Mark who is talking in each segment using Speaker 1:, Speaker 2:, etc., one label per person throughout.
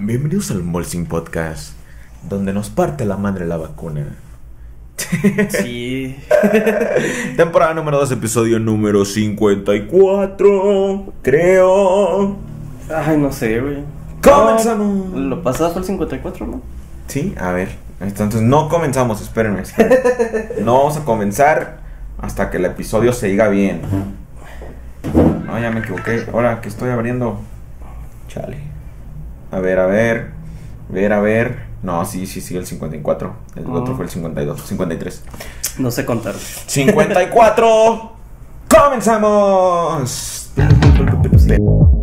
Speaker 1: Bienvenidos al Molsing Podcast, donde nos parte la madre la vacuna.
Speaker 2: Sí.
Speaker 1: Temporada número 2, episodio número 54, creo.
Speaker 2: Ay, no sé, güey.
Speaker 1: Comenzamos.
Speaker 2: No, Lo pasado fue el 54, ¿no?
Speaker 1: Sí, a ver. Entonces no comenzamos, espérenme. espérenme. No vamos a comenzar hasta que el episodio se diga bien. No, ya me equivoqué. Ahora que estoy abriendo. Chale. A ver, a ver. Ver, a ver. No, sí, sí, sigue el 54. El
Speaker 2: Ah.
Speaker 1: otro fue el 52, 53.
Speaker 2: No sé contar.
Speaker 1: 54. ¡Comenzamos!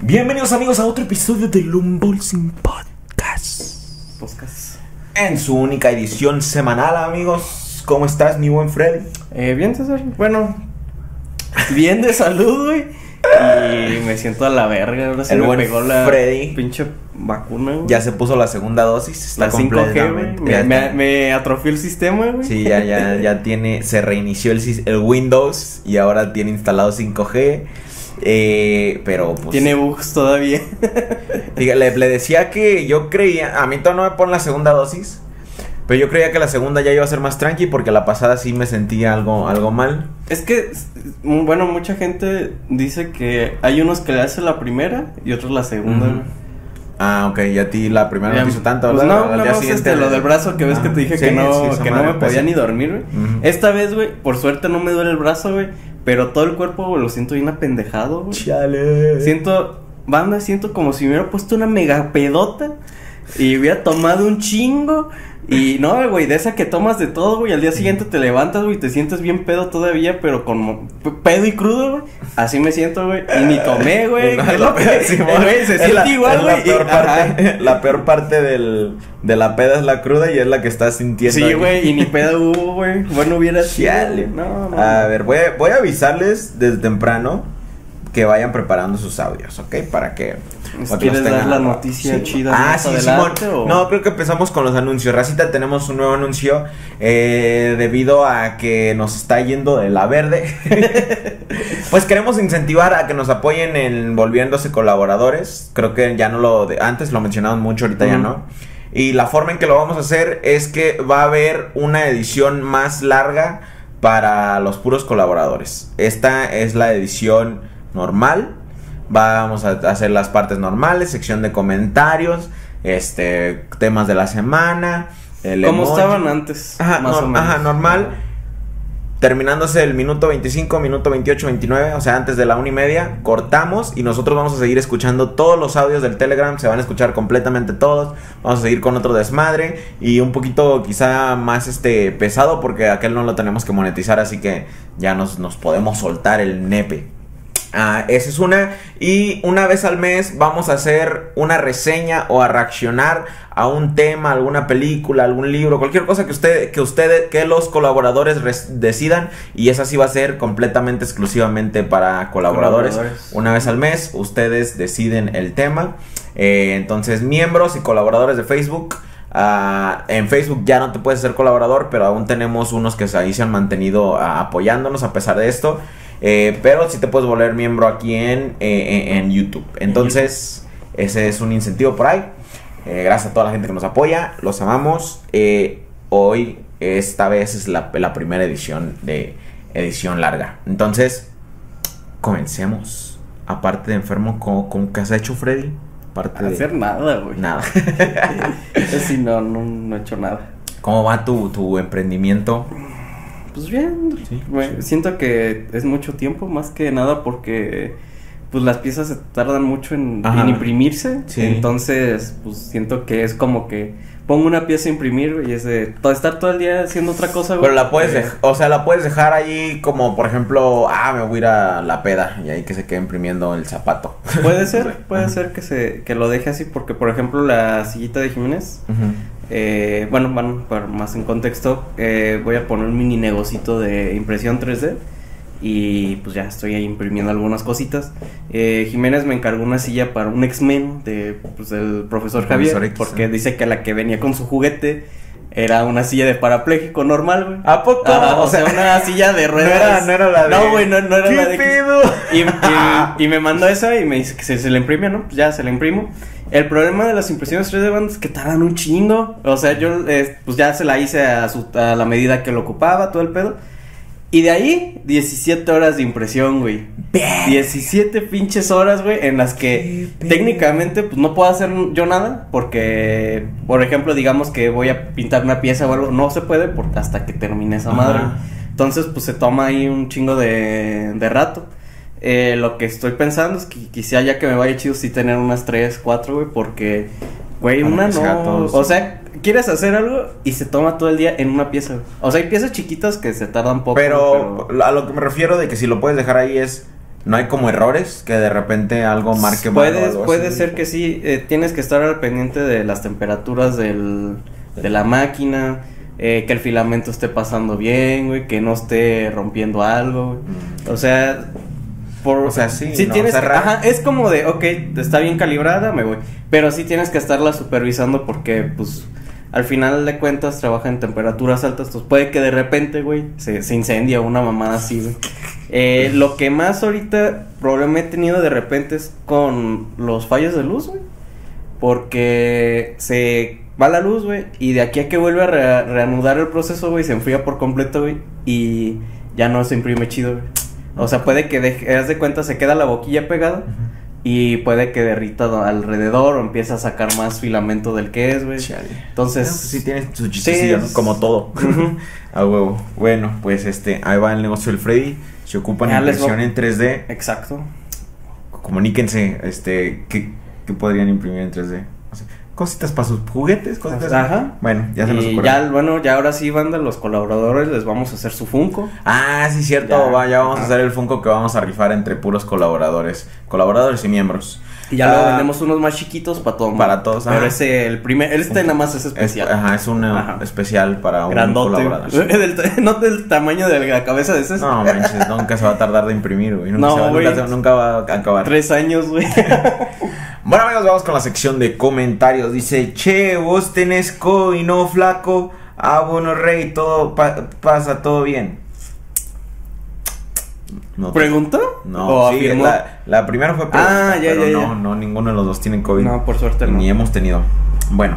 Speaker 1: Bienvenidos amigos a otro episodio del Unboxing Podcast.
Speaker 2: Podcast.
Speaker 1: En su única edición semanal, amigos. ¿Cómo estás, mi buen Freddy?
Speaker 2: Eh, bien, César. Bueno, bien de salud, güey. Y me siento a la verga. Ahora sí
Speaker 1: El
Speaker 2: me
Speaker 1: buen
Speaker 2: pegó la
Speaker 1: Freddy.
Speaker 2: pinche vacuna, güey.
Speaker 1: Ya se puso la segunda dosis. Está
Speaker 2: la 5G, güey. Me, atrofió el sistema, güey.
Speaker 1: Sí, ya, ya, ya tiene, se reinició el, el Windows y ahora tiene instalado 5G. Eh, pero pues.
Speaker 2: Tiene bugs todavía.
Speaker 1: Le, le decía que yo creía. A mí todavía no me ponen la segunda dosis. Pero yo creía que la segunda ya iba a ser más tranqui porque la pasada sí me sentía algo, algo mal.
Speaker 2: Es que, mm, bueno, mucha gente dice que hay unos que le hacen la primera y otros la segunda.
Speaker 1: Ah, ok, y a ti la primera no
Speaker 2: Ya,
Speaker 1: te hizo tanto,
Speaker 2: pues no,
Speaker 1: Al día
Speaker 2: más
Speaker 1: siguiente
Speaker 2: este, lo del brazo que ves que
Speaker 1: Ah,
Speaker 2: te dije
Speaker 1: sí,
Speaker 2: que no,
Speaker 1: sí,
Speaker 2: que no me podía
Speaker 1: pesa.
Speaker 2: ni dormir, güey. Esta vez, güey, por suerte no me duele el brazo, güey, pero todo el cuerpo, güey, lo siento bien apendejado, güey.
Speaker 1: Chale.
Speaker 2: Siento, banda, siento como si me hubiera puesto una mega pedota y hubiera tomado un chingo. Y no, güey, de esa que tomas de todo, güey, al día siguiente te levantas, güey, te sientes bien pedo todavía, pero con pedo y crudo, güey. Así me siento, güey. Y ni tomé, güey.
Speaker 1: No, la sí,
Speaker 2: güey, se siente
Speaker 1: la-
Speaker 2: igual,
Speaker 1: la
Speaker 2: güey. y-
Speaker 1: peor parte, la peor parte del, de la peda es la cruda y es la que estás sintiendo.
Speaker 2: Sí, güey, y ni pedo hubo, güey. Bueno, hubiera sido. No, no.
Speaker 1: A ver, voy a, voy a avisarles desde temprano que vayan preparando sus audios, ¿ok? Para que. para que
Speaker 2: ¿Quieres dar la noticia chida
Speaker 1: Ah, sí, Simón.
Speaker 2: o?
Speaker 1: No, creo que empezamos con los anuncios. Racita, tenemos un nuevo anuncio eh, debido a que nos está yendo de la verde. pues queremos incentivar a que nos apoyen en volviéndose colaboradores. Creo que ya no lo. de- antes lo mencionaban mucho, ahorita ya no. Y la forma en que lo vamos a hacer es que va a haber una edición más larga para los puros colaboradores. Esta es la edición normal. Vamos a hacer las partes normales, sección de comentarios, este, temas de la semana, el emoji.
Speaker 2: estaban antes,
Speaker 1: Ajá,
Speaker 2: más
Speaker 1: nor-
Speaker 2: o menos.
Speaker 1: ajá, normal. Terminándose el minuto 25, minuto 28, 29, o sea, antes de la una y media, cortamos y nosotros vamos a seguir escuchando todos los audios del Telegram, se van a escuchar completamente todos, vamos a seguir con otro desmadre y un poquito quizá más este pesado porque aquel no lo tenemos que monetizar, así que ya nos, nos podemos soltar el nepe. Ah, esa es una. Y una vez al mes vamos a hacer una reseña o a reaccionar a un tema, alguna película, algún libro, cualquier cosa que usted, que ustedes, que los colaboradores res- decidan. Y esa sí va a ser completamente exclusivamente para colaboradores.
Speaker 2: Colaboradores.
Speaker 1: Una vez al mes, ustedes deciden el tema. Eh, entonces, miembros y colaboradores de Facebook. Ah, en Facebook ya no te puedes ser colaborador, pero aún tenemos unos que ahí se han mantenido ah, apoyándonos a pesar de esto. Eh, pero sí te puedes volver miembro aquí en, eh, en, en YouTube. Entonces, ese es un incentivo por ahí. Eh, gracias a toda la gente que nos apoya. Los amamos. Hoy, esta vez es la, la primera edición de edición larga. Entonces, comencemos. Aparte de enfermo, ¿cómo, cómo que has hecho, Freddy? De...
Speaker 2: Hacer nada, güey.
Speaker 1: Nada.
Speaker 2: Sí, no, no, no he hecho nada.
Speaker 1: ¿Cómo va tu, tu emprendimiento?
Speaker 2: Pues bien,
Speaker 1: Sí,
Speaker 2: siento que es mucho tiempo, más que nada porque pues las piezas se tardan mucho en, imprimirse.
Speaker 1: Sí.
Speaker 2: Entonces, pues siento que es como que pongo una pieza a imprimir güey, y es de to- estar todo el día haciendo otra cosa, güey.
Speaker 1: Pero la puedes
Speaker 2: Eh,
Speaker 1: o sea, la puedes dejar ahí como, por ejemplo, ah, me voy a ir a la peda y ahí que se quede imprimiendo el zapato.
Speaker 2: Puede ser, puede ser que se que lo deje así porque por ejemplo la sillita de Jiménez eh, bueno, bueno, para más en contexto, eh, voy a poner un mini negocito de impresión 3D Y pues ya estoy ahí imprimiendo algunas cositas. Eh, Jiménez me encargó una silla para un X-Men de, pues, del profesor Javier.
Speaker 1: profesor X,
Speaker 2: porque
Speaker 1: ¿eh?
Speaker 2: dice que la que venía con su juguete era una silla de parapléjico normal, güey.
Speaker 1: ¿A poco?
Speaker 2: O sea, una silla de
Speaker 1: No
Speaker 2: ruedas.
Speaker 1: era, no era la de.
Speaker 2: No, güey, no, no era
Speaker 1: ¿Qué
Speaker 2: la de.
Speaker 1: pedo?
Speaker 2: Y, y- y me mandó esa y me dice que se, se la imprime, ¿no? Pues ya se la imprimo. El problema de las impresiones 3D band es que tardan un chingo. O sea, yo eh, pues ya se la hice a, su- a la medida que lo ocupaba, todo el pedo. Y de ahí, 17 horas de impresión, güey. 17 pinches horas, güey, en las que técnicamente pues no puedo hacer yo nada porque, por ejemplo, digamos que voy a pintar una pieza o algo, no se puede porque hasta que termine esa
Speaker 1: Ajá.
Speaker 2: madre. Entonces, pues se toma ahí un chingo de, de rato. Eh, lo que estoy pensando es que quisiera ya que me vaya chido sí tener unas 3, 4, güey, porque, güey, una no... O sea, quieres hacer algo y se toma todo el día en una pieza. O sea, hay piezas chiquitas que se tardan poco.
Speaker 1: Pero, a lo que me refiero de que si lo puedes dejar ahí es. No hay como errores que de repente algo marque mal
Speaker 2: Puedes,
Speaker 1: algo
Speaker 2: puede ser que sí, eh, tienes que estar al pendiente de las temperaturas del, de la máquina, eh, que el filamento esté pasando bien, güey, que no esté rompiendo algo, güey.
Speaker 1: Mm.
Speaker 2: O sea, por,
Speaker 1: O sea, sí, ¿no?
Speaker 2: tienes
Speaker 1: O sea,
Speaker 2: que-
Speaker 1: ra-
Speaker 2: ajá, es como de, ok, está bien calibrada, me voy, pero sí tienes que estarla supervisando porque, pues, al final de cuentas trabaja en temperaturas altas, entonces puede que de repente, güey, se, se incendia una mamada así, güey. Eh, lo que más ahorita problema he tenido de repente es con los fallos de luz, güey. Porque se va la luz, güey, y de aquí a que vuelve a re- reanudar el proceso, güey, se enfría por completo, güey, y ya no se imprime chido, güey. O sea, puede que deje, haz de cuenta, se queda la boquilla pegada y puede que derrita do- alrededor o empiece a sacar más filamento del que es, güey. Entonces,
Speaker 1: Ah, pues sí tiene su chistecillo,
Speaker 2: Sí,
Speaker 1: ¿no?
Speaker 2: es-
Speaker 1: Como todo. A huevo. Bueno, pues este, ahí va el negocio del Freddy. Se ocupan
Speaker 2: les
Speaker 1: impresión en 3D.
Speaker 2: Exacto.
Speaker 1: Comuníquense, este, ¿qué, qué podrían imprimir en 3D? Cositas para sus juguetes, cositas.
Speaker 2: Ajá.
Speaker 1: Bueno, ya se nos ocurrió.
Speaker 2: ya, bueno, ya ahora sí, banda, los colaboradores les vamos a hacer su Funko.
Speaker 1: Ah, sí, cierto.
Speaker 2: Ya.
Speaker 1: va, ya vamos a hacer el Funko que vamos a rifar entre puros colaboradores. Colaboradores y miembros.
Speaker 2: Y ya luego
Speaker 1: Ah,
Speaker 2: vendemos unos más chiquitos para todo.
Speaker 1: Para todos,
Speaker 2: Pero
Speaker 1: ajá.
Speaker 2: ese, el primer, este nada más es
Speaker 1: Es,
Speaker 2: especial.
Speaker 1: ajá, es una
Speaker 2: Ajá.
Speaker 1: especial para un colaborador.
Speaker 2: Del no del tamaño de la cabeza de ese.
Speaker 1: No, manches, nunca se va a tardar de imprimir, güey. Nunca,
Speaker 2: No,
Speaker 1: se va-
Speaker 2: güey.
Speaker 1: nunca se- nunca va a acabar.
Speaker 2: Tres años, güey.
Speaker 1: Bueno, amigos, vamos con la sección de comentarios. Dice, che, vos tenés COVID, no flaco. Ah, bueno, rey, todo pa- pasa, todo bien. No,
Speaker 2: ¿Preguntó?
Speaker 1: No, la, la primera fue pregunta,
Speaker 2: Ah, ya,
Speaker 1: pero
Speaker 2: ya,
Speaker 1: no,
Speaker 2: ya.
Speaker 1: no, ninguno de los dos tienen COVID.
Speaker 2: No, por suerte no.
Speaker 1: Ni hemos tenido. Bueno.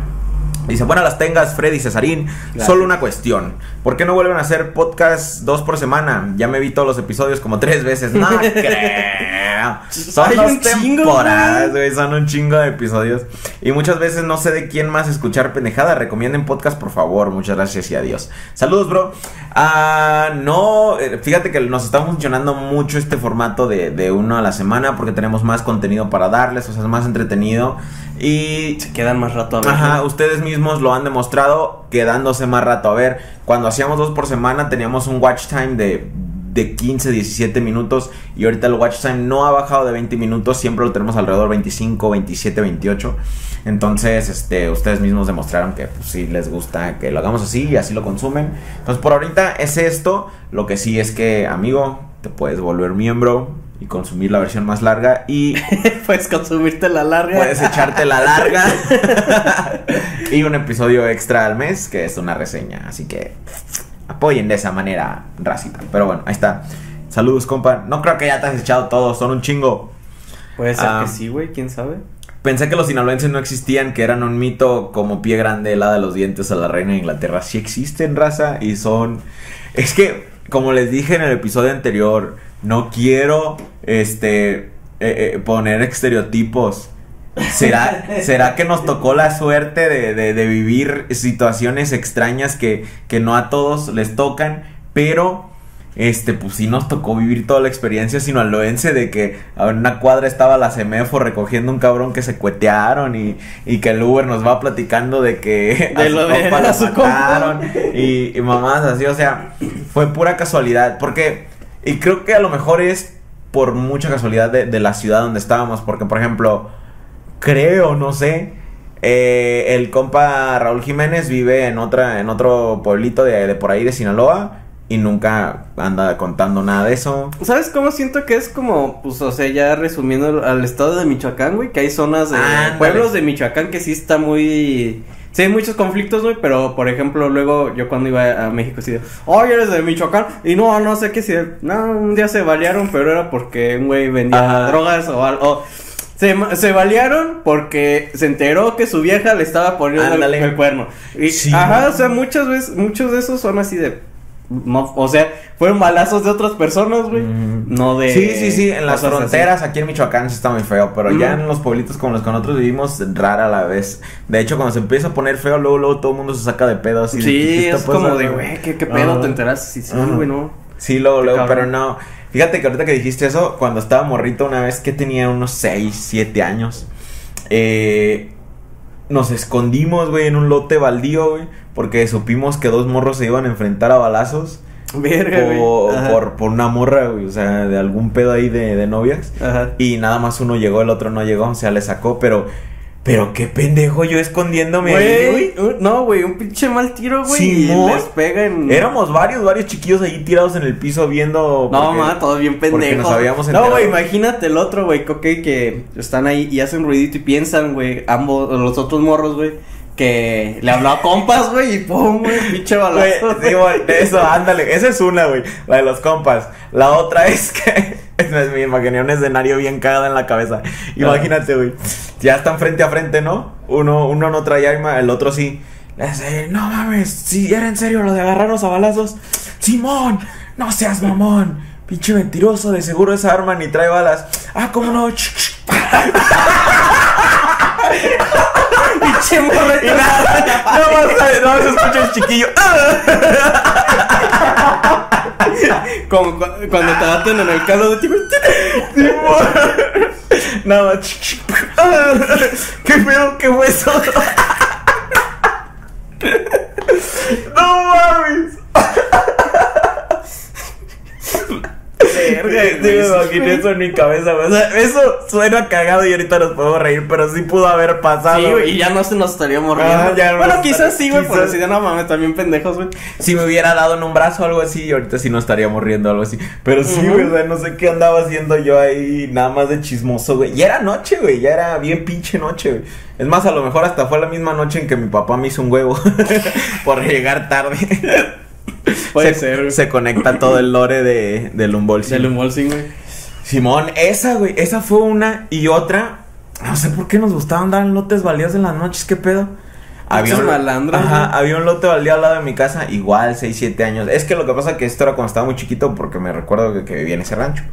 Speaker 1: Dice, buenas las tengas, Freddy Cesarín.
Speaker 2: Gracias.
Speaker 1: Solo una cuestión. ¿Por qué no vuelven a hacer podcast dos por semana? Ya me vi todos los episodios como tres veces. No creo. Son
Speaker 2: un chingo,
Speaker 1: temporadas,
Speaker 2: güey.
Speaker 1: güey. Son un chingo de episodios. Y muchas veces no sé de quién más escuchar pendejada. Recomienden podcast, por favor. Muchas gracias y adiós. Saludos, bro. Ah, no, eh, fíjate que nos está funcionando mucho este formato de, de uno a la semana porque tenemos más contenido para darles, o sea, es más entretenido. Y
Speaker 2: Se quedan más rato a ver.
Speaker 1: Ajá, ustedes mismos lo han demostrado quedándose más rato. A ver, cuando hacíamos dos por semana teníamos un watch time de, de 15, 17 minutos y ahorita el watch time no ha bajado de 20 minutos, siempre lo tenemos alrededor de 25, 27, 28. Entonces, este, ustedes mismos demostraron que pues, sí les gusta que lo hagamos así y así lo consumen. Entonces, por ahorita es esto. Lo que sí es que, amigo, te puedes volver miembro y consumir la versión más larga y
Speaker 2: Puedes consumirte la larga.
Speaker 1: Puedes echarte la larga. y un episodio extra al mes, que es una reseña. Así que apoyen de esa manera, racita. Pero bueno, ahí está. Saludos, compa. No creo que ya te has echado todos, son un chingo.
Speaker 2: Puede ser
Speaker 1: Ah.
Speaker 2: que sí, güey, quién sabe.
Speaker 1: Pensé que los sinaloenses no existían, que eran un mito como pie grande, helada de los dientes a la reina de Inglaterra. Sí existen, raza, y son... Es que, como les dije en el episodio anterior, no quiero, este, eh, eh, poner estereotipos. ¿Será, ¿Será que nos tocó la suerte de, de- de vivir situaciones extrañas que, que no a todos les tocan? Pero, este, pues sí nos tocó vivir toda la experiencia sinaloense de que en una cuadra estaba la Semefo recogiendo un cabrón que se cuetearon y, y que el Uber nos va platicando de que
Speaker 2: De lo de-
Speaker 1: compa
Speaker 2: a
Speaker 1: lo
Speaker 2: su
Speaker 1: mataron y, y mamás así, o sea, fue pura casualidad. Porque, y creo que a lo mejor es por mucha casualidad de, de la ciudad donde estábamos. Porque, por ejemplo, creo, no sé. eh, el compa Raúl Jiménez vive en otra, en otro pueblito de, de por ahí de Sinaloa. y nunca anda contando nada de eso.
Speaker 2: ¿Sabes cómo siento que es como, pues, o sea, ya resumiendo al estado de Michoacán, güey, que hay zonas de pueblos de Michoacán que sí está muy... Sí, hay muchos conflictos, güey, pero por ejemplo, luego yo cuando iba a México, sí, oye, eres de Michoacán, y no, no sé qué, si, no, un día se balearon, pero era porque un güey vendía
Speaker 1: Ajá.
Speaker 2: drogas o algo. Se, se balearon porque se enteró que su vieja le estaba poniendo el, el cuerno. Y,
Speaker 1: Sí,
Speaker 2: ajá,
Speaker 1: no.
Speaker 2: o sea, muchas veces, muchos de esos son así de. No, o sea, fueron balazos de otras personas, güey.
Speaker 1: Mm.
Speaker 2: No de.
Speaker 1: Sí, sí, sí, en las
Speaker 2: cosas así.
Speaker 1: fronteras aquí en Michoacán sí está muy feo, pero ya
Speaker 2: Ujú.
Speaker 1: en los pueblitos como los que nosotros vivimos, rara la vez. De hecho, cuando se empieza a poner feo, luego, luego todo el mundo se saca de pedo así. de, ¿qué
Speaker 2: Sí,
Speaker 1: está
Speaker 2: es como de, güey, ¿qué, qué pedo
Speaker 1: Ajá.
Speaker 2: te enteraste? Sí, sí, güey, no.
Speaker 1: Sí, luego, luego, pero no. Fíjate que ahorita que dijiste eso, cuando estaba morrito una vez que tenía unos 6, 7 años, eh, nos escondimos, güey, en un lote baldío, güey, porque supimos que dos morros se iban a enfrentar a balazos
Speaker 2: Verga,
Speaker 1: por, por una morra, güey, o sea, de algún pedo ahí de, de novias.
Speaker 2: Ajá.
Speaker 1: Y nada más uno llegó, el otro no llegó, o sea, le sacó, pero, pero qué pendejo yo escondiéndome ahí,
Speaker 2: Güey, no, güey, un pinche mal tiro, güey.
Speaker 1: Simón.
Speaker 2: Y les pega en.
Speaker 1: Éramos varios, varios chiquillos ahí tirados en el piso viendo.
Speaker 2: No,
Speaker 1: porque-
Speaker 2: ma, todos bien
Speaker 1: porque
Speaker 2: pendejos.
Speaker 1: nos habíamos
Speaker 2: no, güey, imagínate el otro, güey, ok, que están ahí y hacen ruidito y piensan, güey, ambos, los otros morros, güey, que le habló a compas, güey, y pum, güey, pinche balazo.
Speaker 1: sí, güey, eso, ándale, esa es una, güey, la de los compas. La otra es que me imaginé un escenario bien cagado en la cabeza. Imagínate, güey, ya están frente a frente, ¿no? Uno, uno no trae arma, el otro sí. No mames, si era en serio lo de agarrarnos a balazos. Simón, no seas mamón. Pinche mentiroso, de seguro esa arma ni trae balas. Ah, cómo no.
Speaker 2: pinche morro.
Speaker 1: Y nada, no más, se escucha el chiquillo.
Speaker 2: Como cu- cuando te baten en el calo de ti.
Speaker 1: Nada más. ¿Qué pedo? ¿Qué fue eso? No mames.
Speaker 2: Verga,
Speaker 1: Sí, me imaginé eso en mi cabeza, güey. O sea, eso suena cagado y ahorita nos podemos reír, pero sí pudo haber pasado.
Speaker 2: Sí, güey, y ya no se nos estaríamos riendo.
Speaker 1: Ah, ya no
Speaker 2: bueno,
Speaker 1: nos
Speaker 2: quizás sí, güey,
Speaker 1: quizás.
Speaker 2: decir, de no mames, también pendejos, güey.
Speaker 1: Si me hubiera dado en un brazo o algo así, y ahorita sí no estaríamos riendo algo así. Pero sí, güey, o sea, no sé qué andaba haciendo yo ahí, nada más de chismoso, güey. Y era noche, güey, ya era bien pinche noche, güey. Es más, a lo mejor hasta fue la misma noche en que mi papá me hizo un huevo por llegar tarde.
Speaker 2: Puede
Speaker 1: se,
Speaker 2: ser.
Speaker 1: Se conecta todo el lore de, del unboxing.
Speaker 2: Del unboxing, güey.
Speaker 1: Simón, esa, güey, esa fue una y otra. No sé por qué nos gustaba andar en lotes baldíos en las noches, ¿qué pedo?
Speaker 2: Muchos malandros,
Speaker 1: Ajá,
Speaker 2: güey.
Speaker 1: había un lote baldío al lado de mi casa, igual, 6, 7 años. Es que lo que pasa que esto era cuando estaba muy chiquito, porque me recuerdo que, que vivía en ese rancho.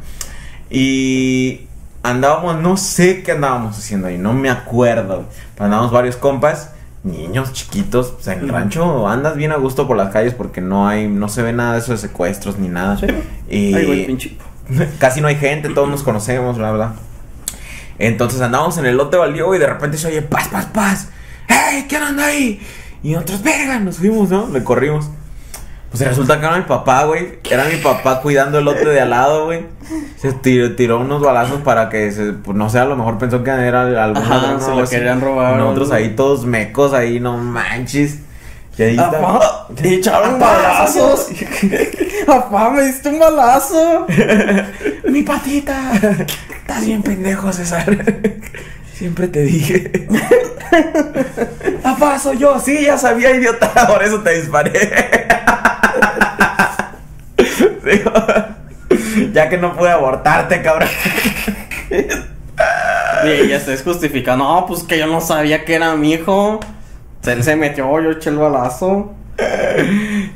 Speaker 1: Y andábamos, no sé qué andábamos haciendo ahí, no me acuerdo. Pero andábamos varios compas, niños chiquitos, pues en el
Speaker 2: Ujú.
Speaker 1: rancho andas bien a gusto por las calles porque no hay, no se ve nada de eso de secuestros ni nada.
Speaker 2: Sí.
Speaker 1: Y
Speaker 2: Ay,
Speaker 1: casi no hay gente, todos nos conocemos, bla, bla. Entonces andábamos en el lote baldío y de repente se oye paz, paz, paz. ¡Hey! ¿Quién anda ahí? Y nosotros, verga, nos fuimos, ¿no? Le corrimos. Pues resulta que era mi papá, güey. Era mi papá cuidando el lote de al lado, güey. Se tiró, tiró unos balazos para que, se, pues, no sé, a lo mejor pensó que era algún ladrón
Speaker 2: se lo querían robar
Speaker 1: Nosotros ahí todos mecos, ahí, no manches. Y ahí está-
Speaker 2: Apá, te echaron
Speaker 1: Apá,
Speaker 2: balazos. Apá, me diste un balazo.
Speaker 1: Mi patita. Estás bien pendejo, César. Siempre te dije. Papá, soy yo. Sí, ya sabía, idiota. Por eso te disparé. Ya que no pude abortarte, cabrón.
Speaker 2: Y ella se es justificando. No, pues que yo no sabía que era mi hijo. Se, se metió, yo eché el balazo.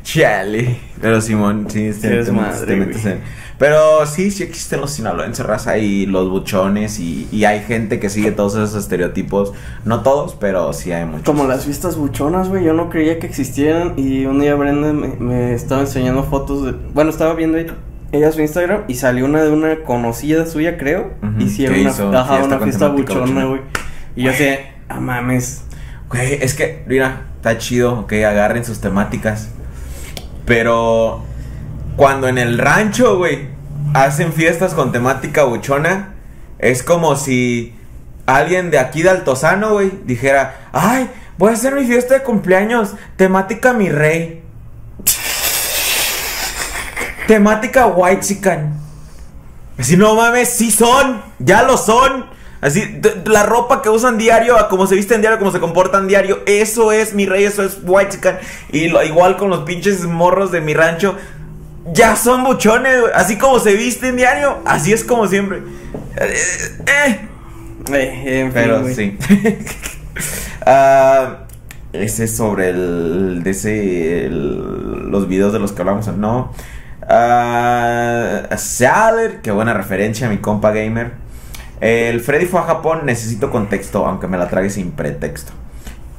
Speaker 1: Chale. Pero Simón, sí, te,
Speaker 2: es
Speaker 1: te metes-
Speaker 2: madre,
Speaker 1: te metes
Speaker 2: güey.
Speaker 1: en- Pero sí, sí existen los sinaloenses, raza, y los buchones, y, y hay gente que sigue todos esos estereotipos. No todos, pero sí hay muchos.
Speaker 2: Como las fiestas buchonas, güey. Yo no creía que existieran. Y un día Brenda me, me estaba enseñando fotos de. Bueno, estaba viendo ella, su Instagram. Y salió una de una conocida suya, creo.
Speaker 1: Ujú,
Speaker 2: Hicieron
Speaker 1: que
Speaker 2: una,
Speaker 1: hizo
Speaker 2: ajá,
Speaker 1: fiesta
Speaker 2: una fiesta buchona, güey. Y yo así, ah mames.
Speaker 1: Güey, es que, mira, está chido, ok, agarren sus temáticas. Pero cuando en el rancho, güey, hacen fiestas con temática buchona, es como si alguien de aquí de Altozano, güey, dijera, ay, voy a hacer mi fiesta de cumpleaños, temática mi rey. Temática white chican. Así, no mames, sí son. Ya lo son. Así, la ropa que usan diario, a como se visten diario, como se comportan diario, eso es mi rey, eso es white chican. Y lo- igual con los pinches morros de mi rancho, ya son buchones, güey. Así como se visten diario, así es como siempre. Eh, eh.
Speaker 2: Eh, en fin,
Speaker 1: Pero sí. Ah, ese es sobre el. De ese. el- los videos de los que hablamos, ¿no? Ah, Saler, qué buena referencia, mi compa gamer. El Freddy fue a Japón, necesito contexto, aunque me la trague sin pretexto.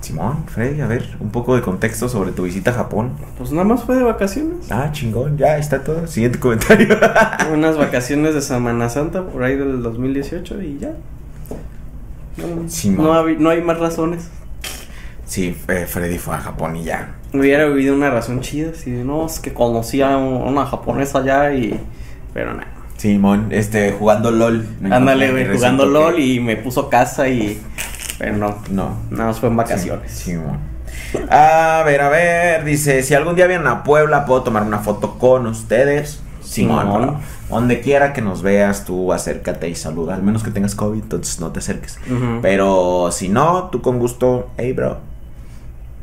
Speaker 1: Simón, Freddy, a ver, un poco de contexto sobre tu visita a Japón.
Speaker 2: Pues nada más fue de vacaciones.
Speaker 1: Ah, chingón, ya está todo. Siguiente comentario.
Speaker 2: Unas vacaciones de Semana Santa por ahí del 2018 y ya. No,
Speaker 1: Simón.
Speaker 2: no, hay, no hay más razones.
Speaker 1: sí, eh, Freddy fue a Japón y ya.
Speaker 2: Hubiera vivido una razón chida, si no, es que conocía a un- una japonesa allá y... Pero nada.
Speaker 1: Simón, este, jugando LOL. No
Speaker 2: Ándale, güey, jugando LOL
Speaker 1: que-
Speaker 2: y me puso casa y... Pero no,
Speaker 1: No.
Speaker 2: nada más fue en vacaciones.
Speaker 1: Sí, Simón. A ver, a ver, dice, si algún día vienen a Puebla, ¿puedo tomar una foto con ustedes? Simón,
Speaker 2: Simón.
Speaker 1: Donde quiera que nos veas, tú acércate y saluda. Al menos que tengas COVID, entonces no te acerques. Pero si no, tú con gusto, hey, bro.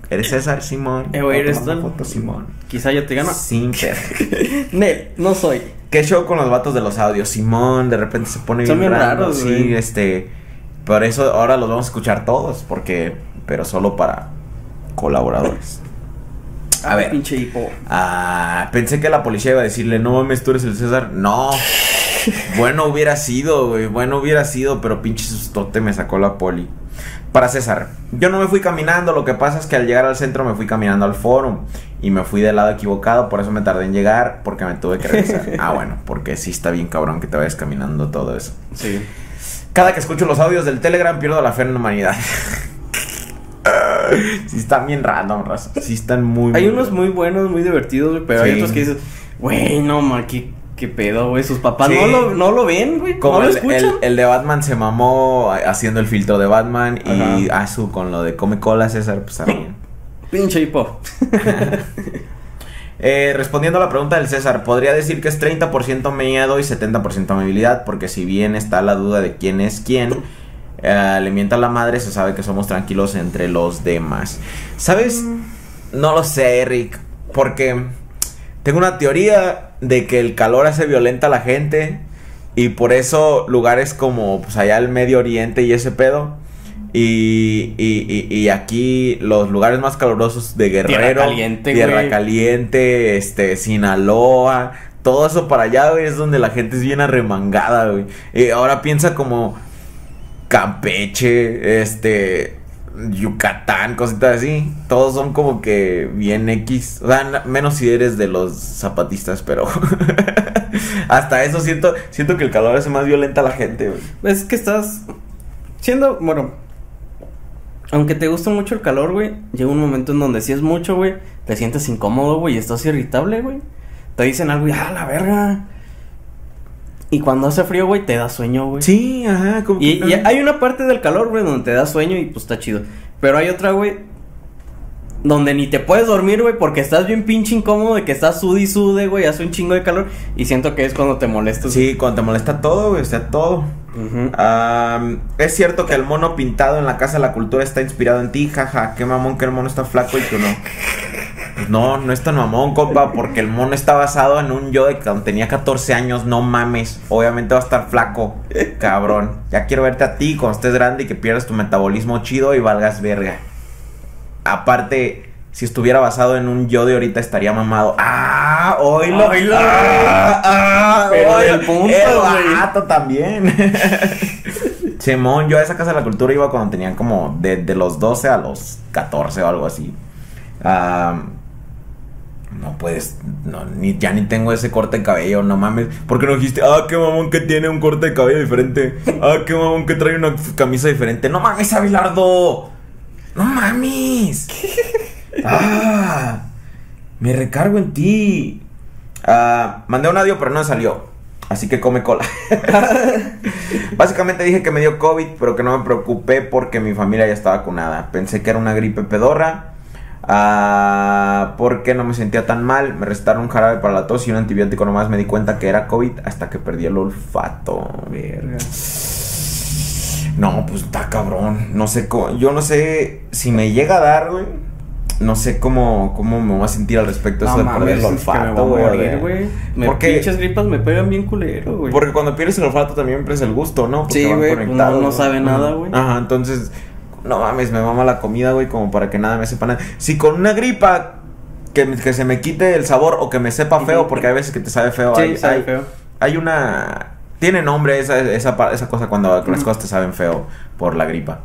Speaker 1: ¿Eres César, Simón?
Speaker 2: Eh, güey,
Speaker 1: ¿Puedo
Speaker 2: ¿eres
Speaker 1: una foto, Simón?
Speaker 2: Quizá yo te gano.
Speaker 1: Sin.
Speaker 2: Nel, no soy.
Speaker 1: ¿Qué show con los vatos de los audios? Simón, de repente se pone
Speaker 2: Son
Speaker 1: bien
Speaker 2: bien
Speaker 1: raro.
Speaker 2: raros,
Speaker 1: Sí,
Speaker 2: güey.
Speaker 1: este. Por eso ahora los vamos a escuchar todos, porque. Pero solo para colaboradores. A ver.
Speaker 2: Pinche hipo.
Speaker 1: Ah, pensé que la policía iba a decirle, no mames, tú eres el César. No. bueno hubiera sido, güey. Bueno hubiera sido, pero pinche sustote me sacó la poli. Para César, yo no me fui caminando, lo que pasa es que al llegar al centro me fui caminando al foro y me fui del lado equivocado, por eso me tardé en llegar, porque me tuve que regresar. ah, bueno, porque sí está bien cabrón que te vayas caminando todo eso.
Speaker 2: Sí.
Speaker 1: Cada que escucho los audios del Telegram pierdo la fe en la humanidad. sí están bien random, raza. Sí están muy...
Speaker 2: Hay
Speaker 1: muy
Speaker 2: unos muy buenos, muy divertidos, pero hay otros que dices, güey, no, ma, qué, qué pedo, güey. Sus papás
Speaker 1: Sí.
Speaker 2: no, lo, no lo ven, güey.
Speaker 1: Como
Speaker 2: no lo
Speaker 1: el,
Speaker 2: escuchan.
Speaker 1: el- el de Batman se mamó haciendo el filtro de Batman y. Azu con lo de come cola César, pues también.
Speaker 2: Pinche hipo.
Speaker 1: Eh, respondiendo a la pregunta del César, podría decir que es 30% miedo y 70% amabilidad, porque si bien está la duda de quién es quién, eh, le mienta la madre, se sabe que somos tranquilos entre los demás. ¿Sabes? No lo sé, Eric, porque tengo una teoría de que el calor hace violenta a la gente y por eso lugares como pues allá el Medio Oriente y ese pedo y, y, y- y aquí los lugares más calurosos de Guerrero,
Speaker 2: Caliente,
Speaker 1: Tierra
Speaker 2: güey.
Speaker 1: Caliente, este, Sinaloa, todo eso para allá, güey, es donde la gente es bien arremangada, güey. Y ahora piensa como Campeche, este, Yucatán, cositas así. Todos son como que bien X. O sea, menos si eres de los zapatistas, pero hasta eso siento, siento que el calor hace más violenta a la gente, güey.
Speaker 2: Es que estás siendo, bueno, aunque te gusta mucho el calor, güey, llega un momento en donde si es mucho, güey, te sientes incómodo, güey, y estás irritable, güey. Te dicen algo y, ah, la verga. Y cuando hace frío, güey, te da sueño, güey.
Speaker 1: Sí, ajá, como
Speaker 2: Y,
Speaker 1: que-
Speaker 2: y hay una parte del calor, güey, donde te da sueño y pues está chido. Pero hay otra, güey, donde ni te puedes dormir, güey, porque estás bien pinche incómodo de que estás sud y sude, güey, hace un chingo de calor. Y siento que es cuando te molestas.
Speaker 1: Sí, cuando te molesta todo, güey, está todo.
Speaker 2: Ujú.
Speaker 1: Am, es cierto que el mono pintado en la Casa de la Cultura está inspirado en ti, jaja. Qué mamón que el mono está flaco y tú no. Pues no, no es tan mamón, compa, porque el mono está basado en un yo de cuando tenía 14 años, no mames. Obviamente va a estar flaco, cabrón. Ya quiero verte a ti cuando estés grande y que pierdas tu metabolismo chido y valgas verga. Aparte, si estuviera basado en un yo de ahorita estaría mamado. ¡Ah! ¡Oílo!
Speaker 2: Oílo.
Speaker 1: ¡Ah! ¡Ah!
Speaker 2: Pero
Speaker 1: oílo.
Speaker 2: del punto,
Speaker 1: El también. Simón, yo a esa casa de la cultura iba cuando tenían como de, de los 12 a los 14 o algo así. Am, no puedes, no, ni, ya ni tengo ese corte de cabello, no mames. ¿Por qué no dijiste, ah, qué mamón que tiene un corte de cabello diferente? Ah, qué mamón que trae una camisa diferente. No mames, Abilardo. No mames. Ah, me recargo en ti. Ah, mandé un audio, pero no salió. Así que come cola. Básicamente dije que me dio COVID, pero que no me preocupé porque mi familia ya está vacunada. Pensé que era una gripe pedorra. Ah, porque no me sentía tan mal. Me restaron un jarabe para la tos y un antibiótico nomás. Me di cuenta que era COVID hasta que perdí el olfato.
Speaker 2: Verga.
Speaker 1: No, pues está cabrón. No sé cómo. Yo no sé si me llega a dar, güey. No sé cómo, cómo me voy a sentir al respecto
Speaker 2: No
Speaker 1: de perder el olfato, güey. Porque-
Speaker 2: pinches gripas me pegan bien culero, güey.
Speaker 1: Porque cuando pierdes el olfato también pierdes el gusto, ¿no? Porque
Speaker 2: Sí, güey, no- no sabe nada, güey.
Speaker 1: Ajá, entonces, no mames, me mama la comida, güey, como para que nada me sepa nada. Si con una gripa que, se me quite el sabor o que me sepa feo, porque hay veces que te sabe feo.
Speaker 2: Sí,
Speaker 1: hay,
Speaker 2: sabe
Speaker 1: hay-
Speaker 2: feo.
Speaker 1: hay una... Tiene nombre esa, esa, esa cosa cuando las cosas te saben feo por la gripa.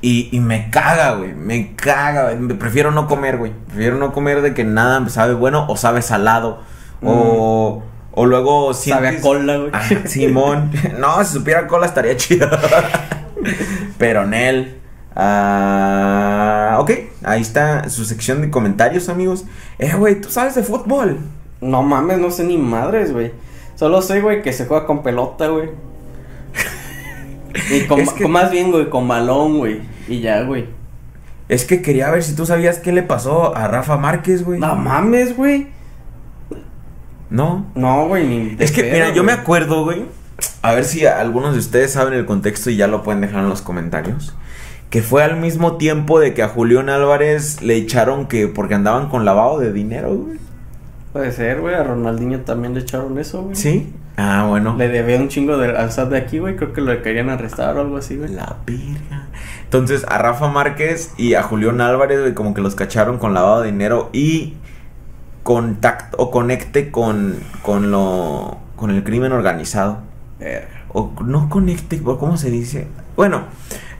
Speaker 1: Y, y me caga, güey. Me caga. güey. Prefiero no comer, güey. Prefiero no comer de que nada sabe bueno o sabe salado. O, o luego
Speaker 2: Sabe a
Speaker 1: sientes-
Speaker 2: cola, güey.
Speaker 1: Simón. No, si supiera cola estaría chido. Pero Nel. Ah, ok, ahí está su sección de comentarios, amigos. Eh, güey, tú sabes de fútbol.
Speaker 2: No mames, no sé ni madres, güey. Solo sé, güey, que se juega con pelota, güey. Y con,
Speaker 1: Es que-
Speaker 2: con- más bien, güey, con balón, güey. Y ya, güey.
Speaker 1: Es que quería ver si tú sabías qué le pasó a Rafa Márquez, güey.
Speaker 2: No mames, güey.
Speaker 1: No.
Speaker 2: No, güey, ni
Speaker 1: Es que,
Speaker 2: pedo,
Speaker 1: mira, yo me acuerdo, güey. A ver si algunos de ustedes saben el contexto y ya lo pueden dejar en los comentarios. Que fue al mismo tiempo de que a Julián Álvarez le echaron que porque andaban con lavado de dinero, güey.
Speaker 2: Puede ser, güey. A Ronaldinho también le echaron eso, güey.
Speaker 1: ¿Sí? Ah, bueno.
Speaker 2: Le debía un chingo de, al SAT de aquí, güey. Creo que lo querían arrestar o algo así, güey.
Speaker 1: La verga. Entonces, a Rafa Márquez y a Julián Álvarez, güey, como que los cacharon con lavado de dinero y contacto o conecte con, con lo con el crimen organizado. O no conecte, ¿cómo se dice? Bueno,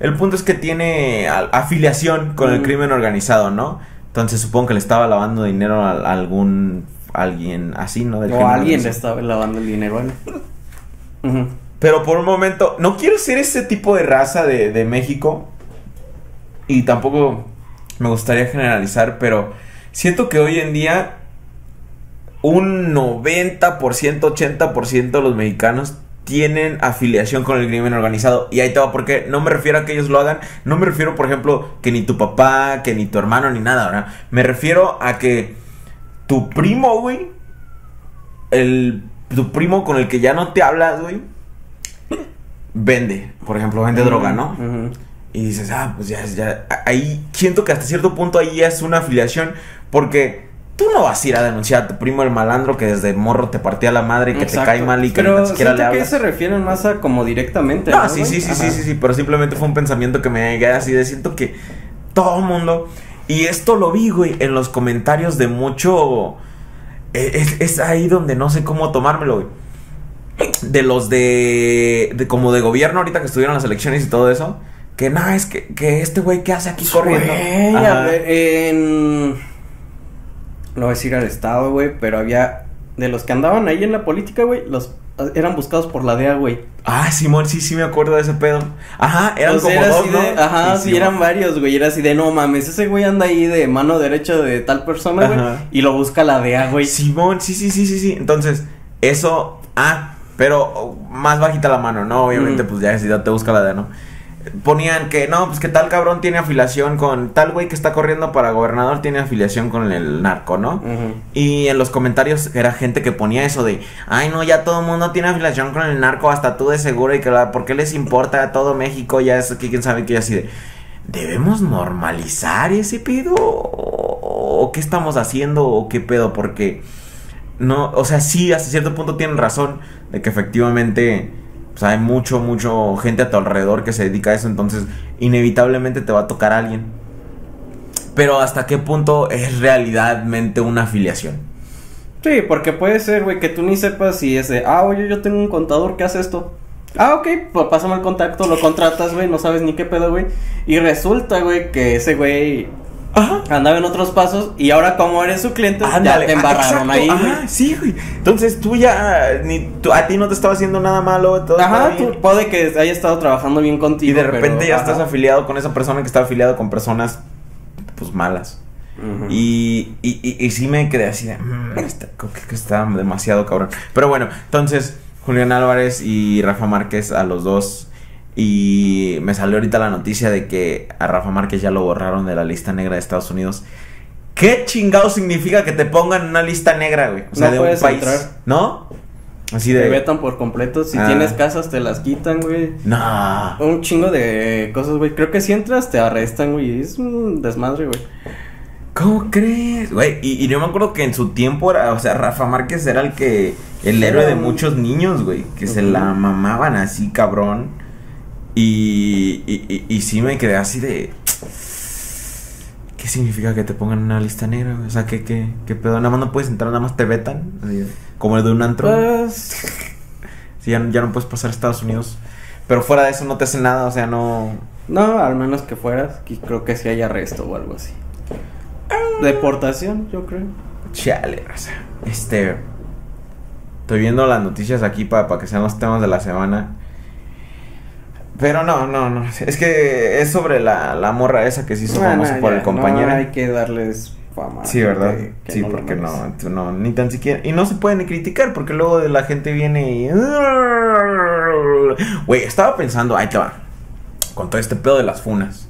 Speaker 1: el punto es que tiene a- afiliación con el
Speaker 2: Mm.
Speaker 1: crimen organizado, ¿no? Entonces supongo que le estaba lavando dinero a, a algún alguien así, ¿no? Del
Speaker 2: O alguien le estaba lavando el dinero. Ujú.
Speaker 1: Pero por un momento, no quiero ser ese tipo de raza de, de México. Y tampoco me gustaría generalizar, pero siento que hoy en día un 90%, 80% de los mexicanos tienen afiliación con el crimen organizado. Y ahí te va, porque no me refiero a que ellos lo hagan. No me refiero, por ejemplo, que ni tu papá, que ni tu hermano, ni nada, ¿verdad? Me refiero a que tu primo, güey. El, tu primo con el que ya no te hablas, güey. Vende, por ejemplo, vende droga, ¿no? Y dices, ah, pues ya, ya. Ahí siento que hasta cierto punto ahí ya es una afiliación. Porque tú no vas a ir a denunciar a tu primo el malandro que desde morro te partía la madre y que
Speaker 2: Exacto.
Speaker 1: te cae mal y que
Speaker 2: Pero
Speaker 1: ni siquiera le
Speaker 2: siento que
Speaker 1: hablas.
Speaker 2: se refieren más a como directamente,
Speaker 1: No,
Speaker 2: ¿no,
Speaker 1: sí, sí, sí, sí, sí, sí, pero simplemente fue un pensamiento que me llegué así de siento que todo el mundo y esto lo vi, güey, en los comentarios de mucho eh, es, es ahí donde no sé cómo tomármelo, güey. De los de, de como de gobierno ahorita que estuvieron las elecciones y todo eso, que no, es que, que este güey que hace aquí corriendo.
Speaker 2: Güey, a ver, en... No voy a decir al estado, güey, pero había... De los que andaban ahí en la política, güey, los eran buscados por la DEA, güey.
Speaker 1: Ah, Simón, sí, sí me acuerdo de ese pedo. Ajá, eran
Speaker 2: O sea,
Speaker 1: como
Speaker 2: era
Speaker 1: dos,
Speaker 2: así
Speaker 1: ¿no?
Speaker 2: de- Ajá, sí, eran varios, güey. Era así de, no mames, ese güey anda ahí de mano derecha de tal persona, güey. Y lo busca la DEA, güey.
Speaker 1: Simón, sí, sí, sí, sí, sí. Entonces, eso, ah, pero oh, más bajita la mano, ¿no? Obviamente, pues ya si ya te busca la de, ¿no? Ponían que, no, pues que tal cabrón tiene afiliación con tal güey que está corriendo para gobernador, tiene afiliación con el narco, ¿no? Y en los comentarios era gente que ponía eso de, ay no, ya todo el mundo tiene afiliación con el narco, hasta tú de seguro, y que la, ¿por qué les importa a todo México? Ya es que quién sabe que así de, ¿debemos normalizar ese pedo? ¿O o qué estamos haciendo? ¿O qué pedo? Porque, no, o sea, sí, hasta cierto punto tienen razón de que efectivamente pues, hay mucho, mucho gente a tu alrededor que se dedica a eso, entonces inevitablemente te va a tocar alguien. Pero hasta qué punto es realmente una afiliación.
Speaker 2: Sí, porque puede ser, güey, que tú ni sepas si es de, ah, oye, yo tengo un contador que hace esto. Ah, ok, pues pásame el contacto, lo contratas, güey, no sabes ni qué pedo, güey. Y resulta, güey, que ese güey
Speaker 1: Ajá.
Speaker 2: andaba en otros pasos y ahora como eres su cliente, ya te
Speaker 1: ah,
Speaker 2: embarraron ahí, güey.
Speaker 1: Ajá, sí, güey. Entonces tú ya, ni, tú- a ti no te estaba haciendo nada malo, todo
Speaker 2: Ajá, tú puede que haya estado trabajando bien contigo.
Speaker 1: Y de repente
Speaker 2: pero-
Speaker 1: ya
Speaker 2: ajá.
Speaker 1: estás afiliado con esa persona que está afiliado con personas, pues malas. Y, y, y, y sí me quedé así de, "Mm, está, creo que está demasiado cabrón. Pero bueno, entonces Julián Álvarez y Rafa Márquez a los dos Y me salió ahorita la noticia de que a Rafa Márquez ya lo borraron de la lista negra de Estados Unidos. ¿Qué chingado significa que te pongan en una lista negra, güey? O sea,
Speaker 2: No
Speaker 1: de un
Speaker 2: puedes
Speaker 1: país.
Speaker 2: entrar.
Speaker 1: ¿No? Así
Speaker 2: Te
Speaker 1: de.
Speaker 2: vetan por completo. Si
Speaker 1: Ah.
Speaker 2: tienes casas, te las quitan, güey.
Speaker 1: No.
Speaker 2: Un chingo de cosas, güey. Creo que si entras, te arrestan, güey. Es un desmadre, güey.
Speaker 1: ¿Cómo crees? Güey, y, y yo me acuerdo que en su tiempo era, o sea, Rafa Márquez era el que, el héroe de
Speaker 2: un-
Speaker 1: muchos niños, güey, que se la mamaban así, cabrón. Y, y, y, y sí me quedé así de... ¿Qué significa que te pongan en una lista negra? O sea, ¿qué, qué, qué pedo? Nada más no puedes entrar, nada más te vetan. así, como el de un antro.
Speaker 2: Pues.
Speaker 1: Sí, ya, ya no puedes pasar a Estados Unidos. Pero fuera de eso no te hacen nada, o sea, no...
Speaker 2: No, al menos que fueras. que creo que sí hay arresto o algo así. Deportación, yo creo.
Speaker 1: Chale, raza. Este. Estoy viendo las noticias aquí para que sean los temas de la semana. Pero no, no, no. Es que es sobre la, la morra esa que se hizo
Speaker 2: Ah,
Speaker 1: famosa por el compañero.
Speaker 2: No hay que darles fama.
Speaker 1: Sí, ¿verdad?
Speaker 2: que- que
Speaker 1: sí,
Speaker 2: no
Speaker 1: porque no, no, ni tan siquiera. Y no se puede ni criticar porque luego la gente viene y. Güey, estaba pensando, ahí te va. Con todo este pedo de las funas.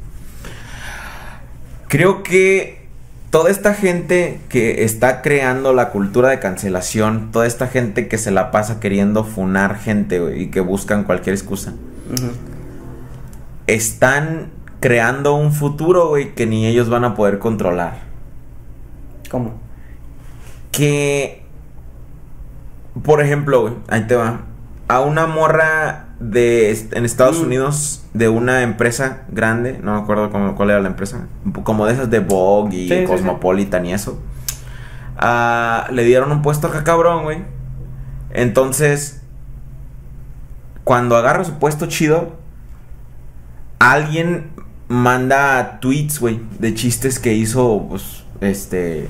Speaker 1: Creo que toda esta gente que está creando la cultura de cancelación, toda esta gente que se la pasa queriendo funar gente, y que buscan cualquier excusa,
Speaker 2: Ujú.
Speaker 1: Están creando un futuro, güey, que ni ellos van a poder controlar.
Speaker 2: ¿Cómo?
Speaker 1: que por ejemplo, güey, ahí te va. A una morra de en Estados
Speaker 2: Mm.
Speaker 1: Unidos de una empresa grande, no me acuerdo cómo, cuál era la empresa, como de esas de Vogue y
Speaker 2: Sí, sí, sí.
Speaker 1: Cosmopolitan y eso. ah, le dieron un puesto acá cabrón, güey. Entonces, cuando agarra su puesto chido, alguien manda tweets, güey, de chistes que hizo, pues, este,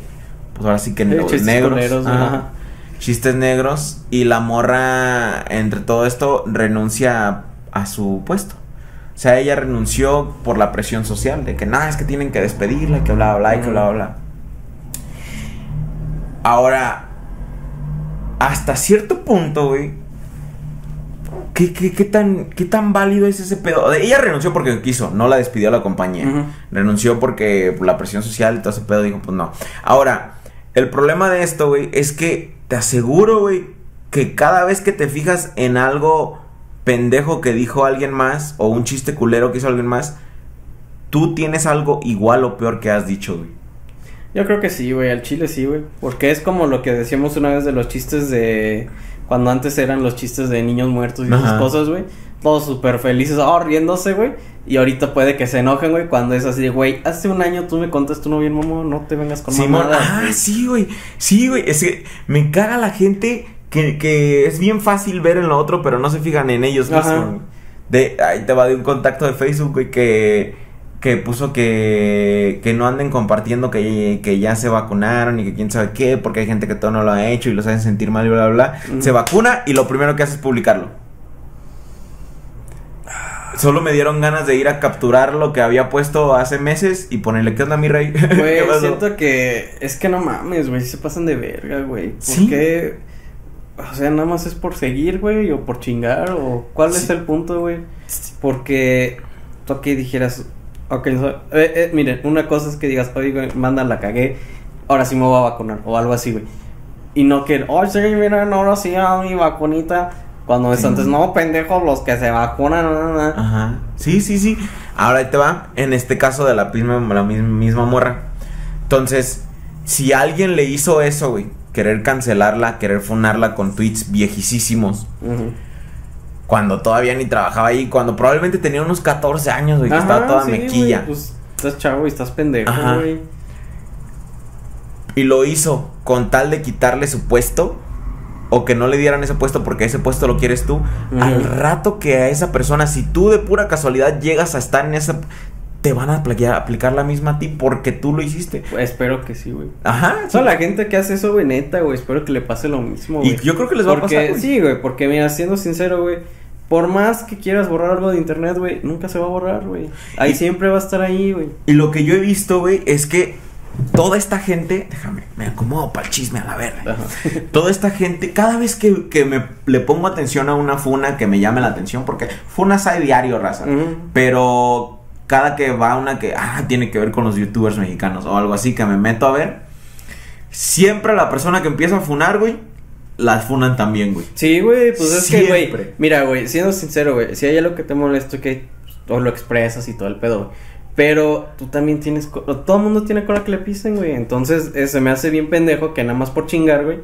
Speaker 1: pues ahora sí que los
Speaker 2: chistes
Speaker 1: negros. ajá. Chistes negros. Y la morra, entre todo esto, renuncia a, a su puesto. O sea, ella renunció por la presión social, de que nada, es que tienen que despedirla, que bla, bla, bla, y que bla, bla, bla. Ahora, hasta cierto punto, güey, ¿qué, qué, qué tan, ¿qué tan válido es ese pedo? Ella renunció porque quiso, no la despidió la compañía. Renunció porque por la presión social y todo ese pedo dijo, pues no. Ahora, el problema de esto, güey, es que te aseguro, güey, que cada vez que te fijas en algo pendejo que dijo alguien más o un chiste culero que hizo alguien más, tú tienes algo igual o peor que has dicho, güey.
Speaker 2: Yo creo que sí, güey, al chile sí, güey. Porque es como lo que decíamos una vez de los chistes de. Cuando antes eran los chistes de niños muertos y esas
Speaker 1: Ajá.
Speaker 2: cosas, güey. Todos súper felices, oh, riéndose, güey. Y ahorita puede que se enojen, güey, cuando es así de, güey, hace un año tú me contaste uno bien, momo, no te vengas con
Speaker 1: Simón,
Speaker 2: mamadas,
Speaker 1: ah,
Speaker 2: güey".
Speaker 1: sí, güey. Sí, güey. Es que me caga la gente que, que es bien fácil ver en lo otro, pero no se fijan en ellos mismos. De, ahí te va de un contacto de Facebook, güey, que, que puso que, que no anden compartiendo que, que ya se vacunaron y que quién sabe qué, porque hay gente que todo no lo ha hecho y los hacen sentir mal y bla, bla, bla.
Speaker 2: Ujú.
Speaker 1: Se vacuna y lo primero que hace es publicarlo. Solo me dieron ganas de ir a capturar lo que había puesto hace meses y ponerle, ¿qué onda, mi rey? ¿Qué
Speaker 2: Güey, siento que es que no mames, güey, se pasan de verga, güey. ¿Por
Speaker 1: Sí.
Speaker 2: qué? O sea, nada más es por seguir, güey, o por chingar, o cuál es el punto, güey. Porque tú aquí dijeras, ok, so- eh, eh, miren, una cosa es que digas, oye, güey, manda, la cagué, ahora sí me voy a vacunar, o algo así, güey. Y no que, oh, sí, miren, ahora sí, a mi vacunita. Cuando es
Speaker 1: Sí.
Speaker 2: antes, no, pendejos, los que se vacunan, no, no.
Speaker 1: Ajá. Sí, sí, sí. Ahora ahí te va. En este caso de la misma, la mis- misma morra. Entonces, si alguien le hizo eso, güey, querer cancelarla, querer funarla con tweets viejísimos,
Speaker 2: Ujú.
Speaker 1: Cuando todavía ni trabajaba ahí, cuando probablemente tenía unos 14 años, güey, que
Speaker 2: Ajá,
Speaker 1: estaba toda
Speaker 2: sí,
Speaker 1: mequilla.
Speaker 2: güey, pues estás chavo y estás pendejo, güey.
Speaker 1: Y lo hizo con tal de quitarle su puesto. O que no le dieran ese puesto porque ese puesto lo quieres tú.
Speaker 2: Ujú.
Speaker 1: Al rato que a esa persona, si tú de pura casualidad llegas a estar en esa. Te van a apli- aplicar la misma a ti porque tú lo hiciste.
Speaker 2: Pues, espero que sí, güey.
Speaker 1: Ajá. sí.
Speaker 2: Toda la gente que hace eso, güey, neta, güey, espero que le pase lo mismo, güey.
Speaker 1: Y yo creo que les va a
Speaker 2: porque,
Speaker 1: pasar, güey.
Speaker 2: Sí, güey, porque mira, siendo sincero, güey, por más que quieras borrar algo de internet, güey, nunca se va a borrar, güey. Ahí
Speaker 1: Y-
Speaker 2: siempre va a estar ahí, güey.
Speaker 1: Y lo que yo he visto, güey, es que toda esta gente, déjame, me acomodo para el chisme a la verga. Toda esta gente, cada vez que, que me le pongo atención a una funa que me llame la atención, porque funas hay diario, raza. Pero cada que va una que ah, tiene que ver con los youtubers mexicanos o algo así que me meto a ver, siempre la persona que empieza a funar, güey, las funan también, güey.
Speaker 2: Sí, güey, pues es que, güey, mira, güey, siendo sincero, güey, si hay algo que te molesta, que o lo expresas y todo el pedo, güey. Pero tú también tienes, todo el mundo tiene cola que le pisen, güey. Entonces, eh, se me hace bien pendejo que nada más por chingar, güey,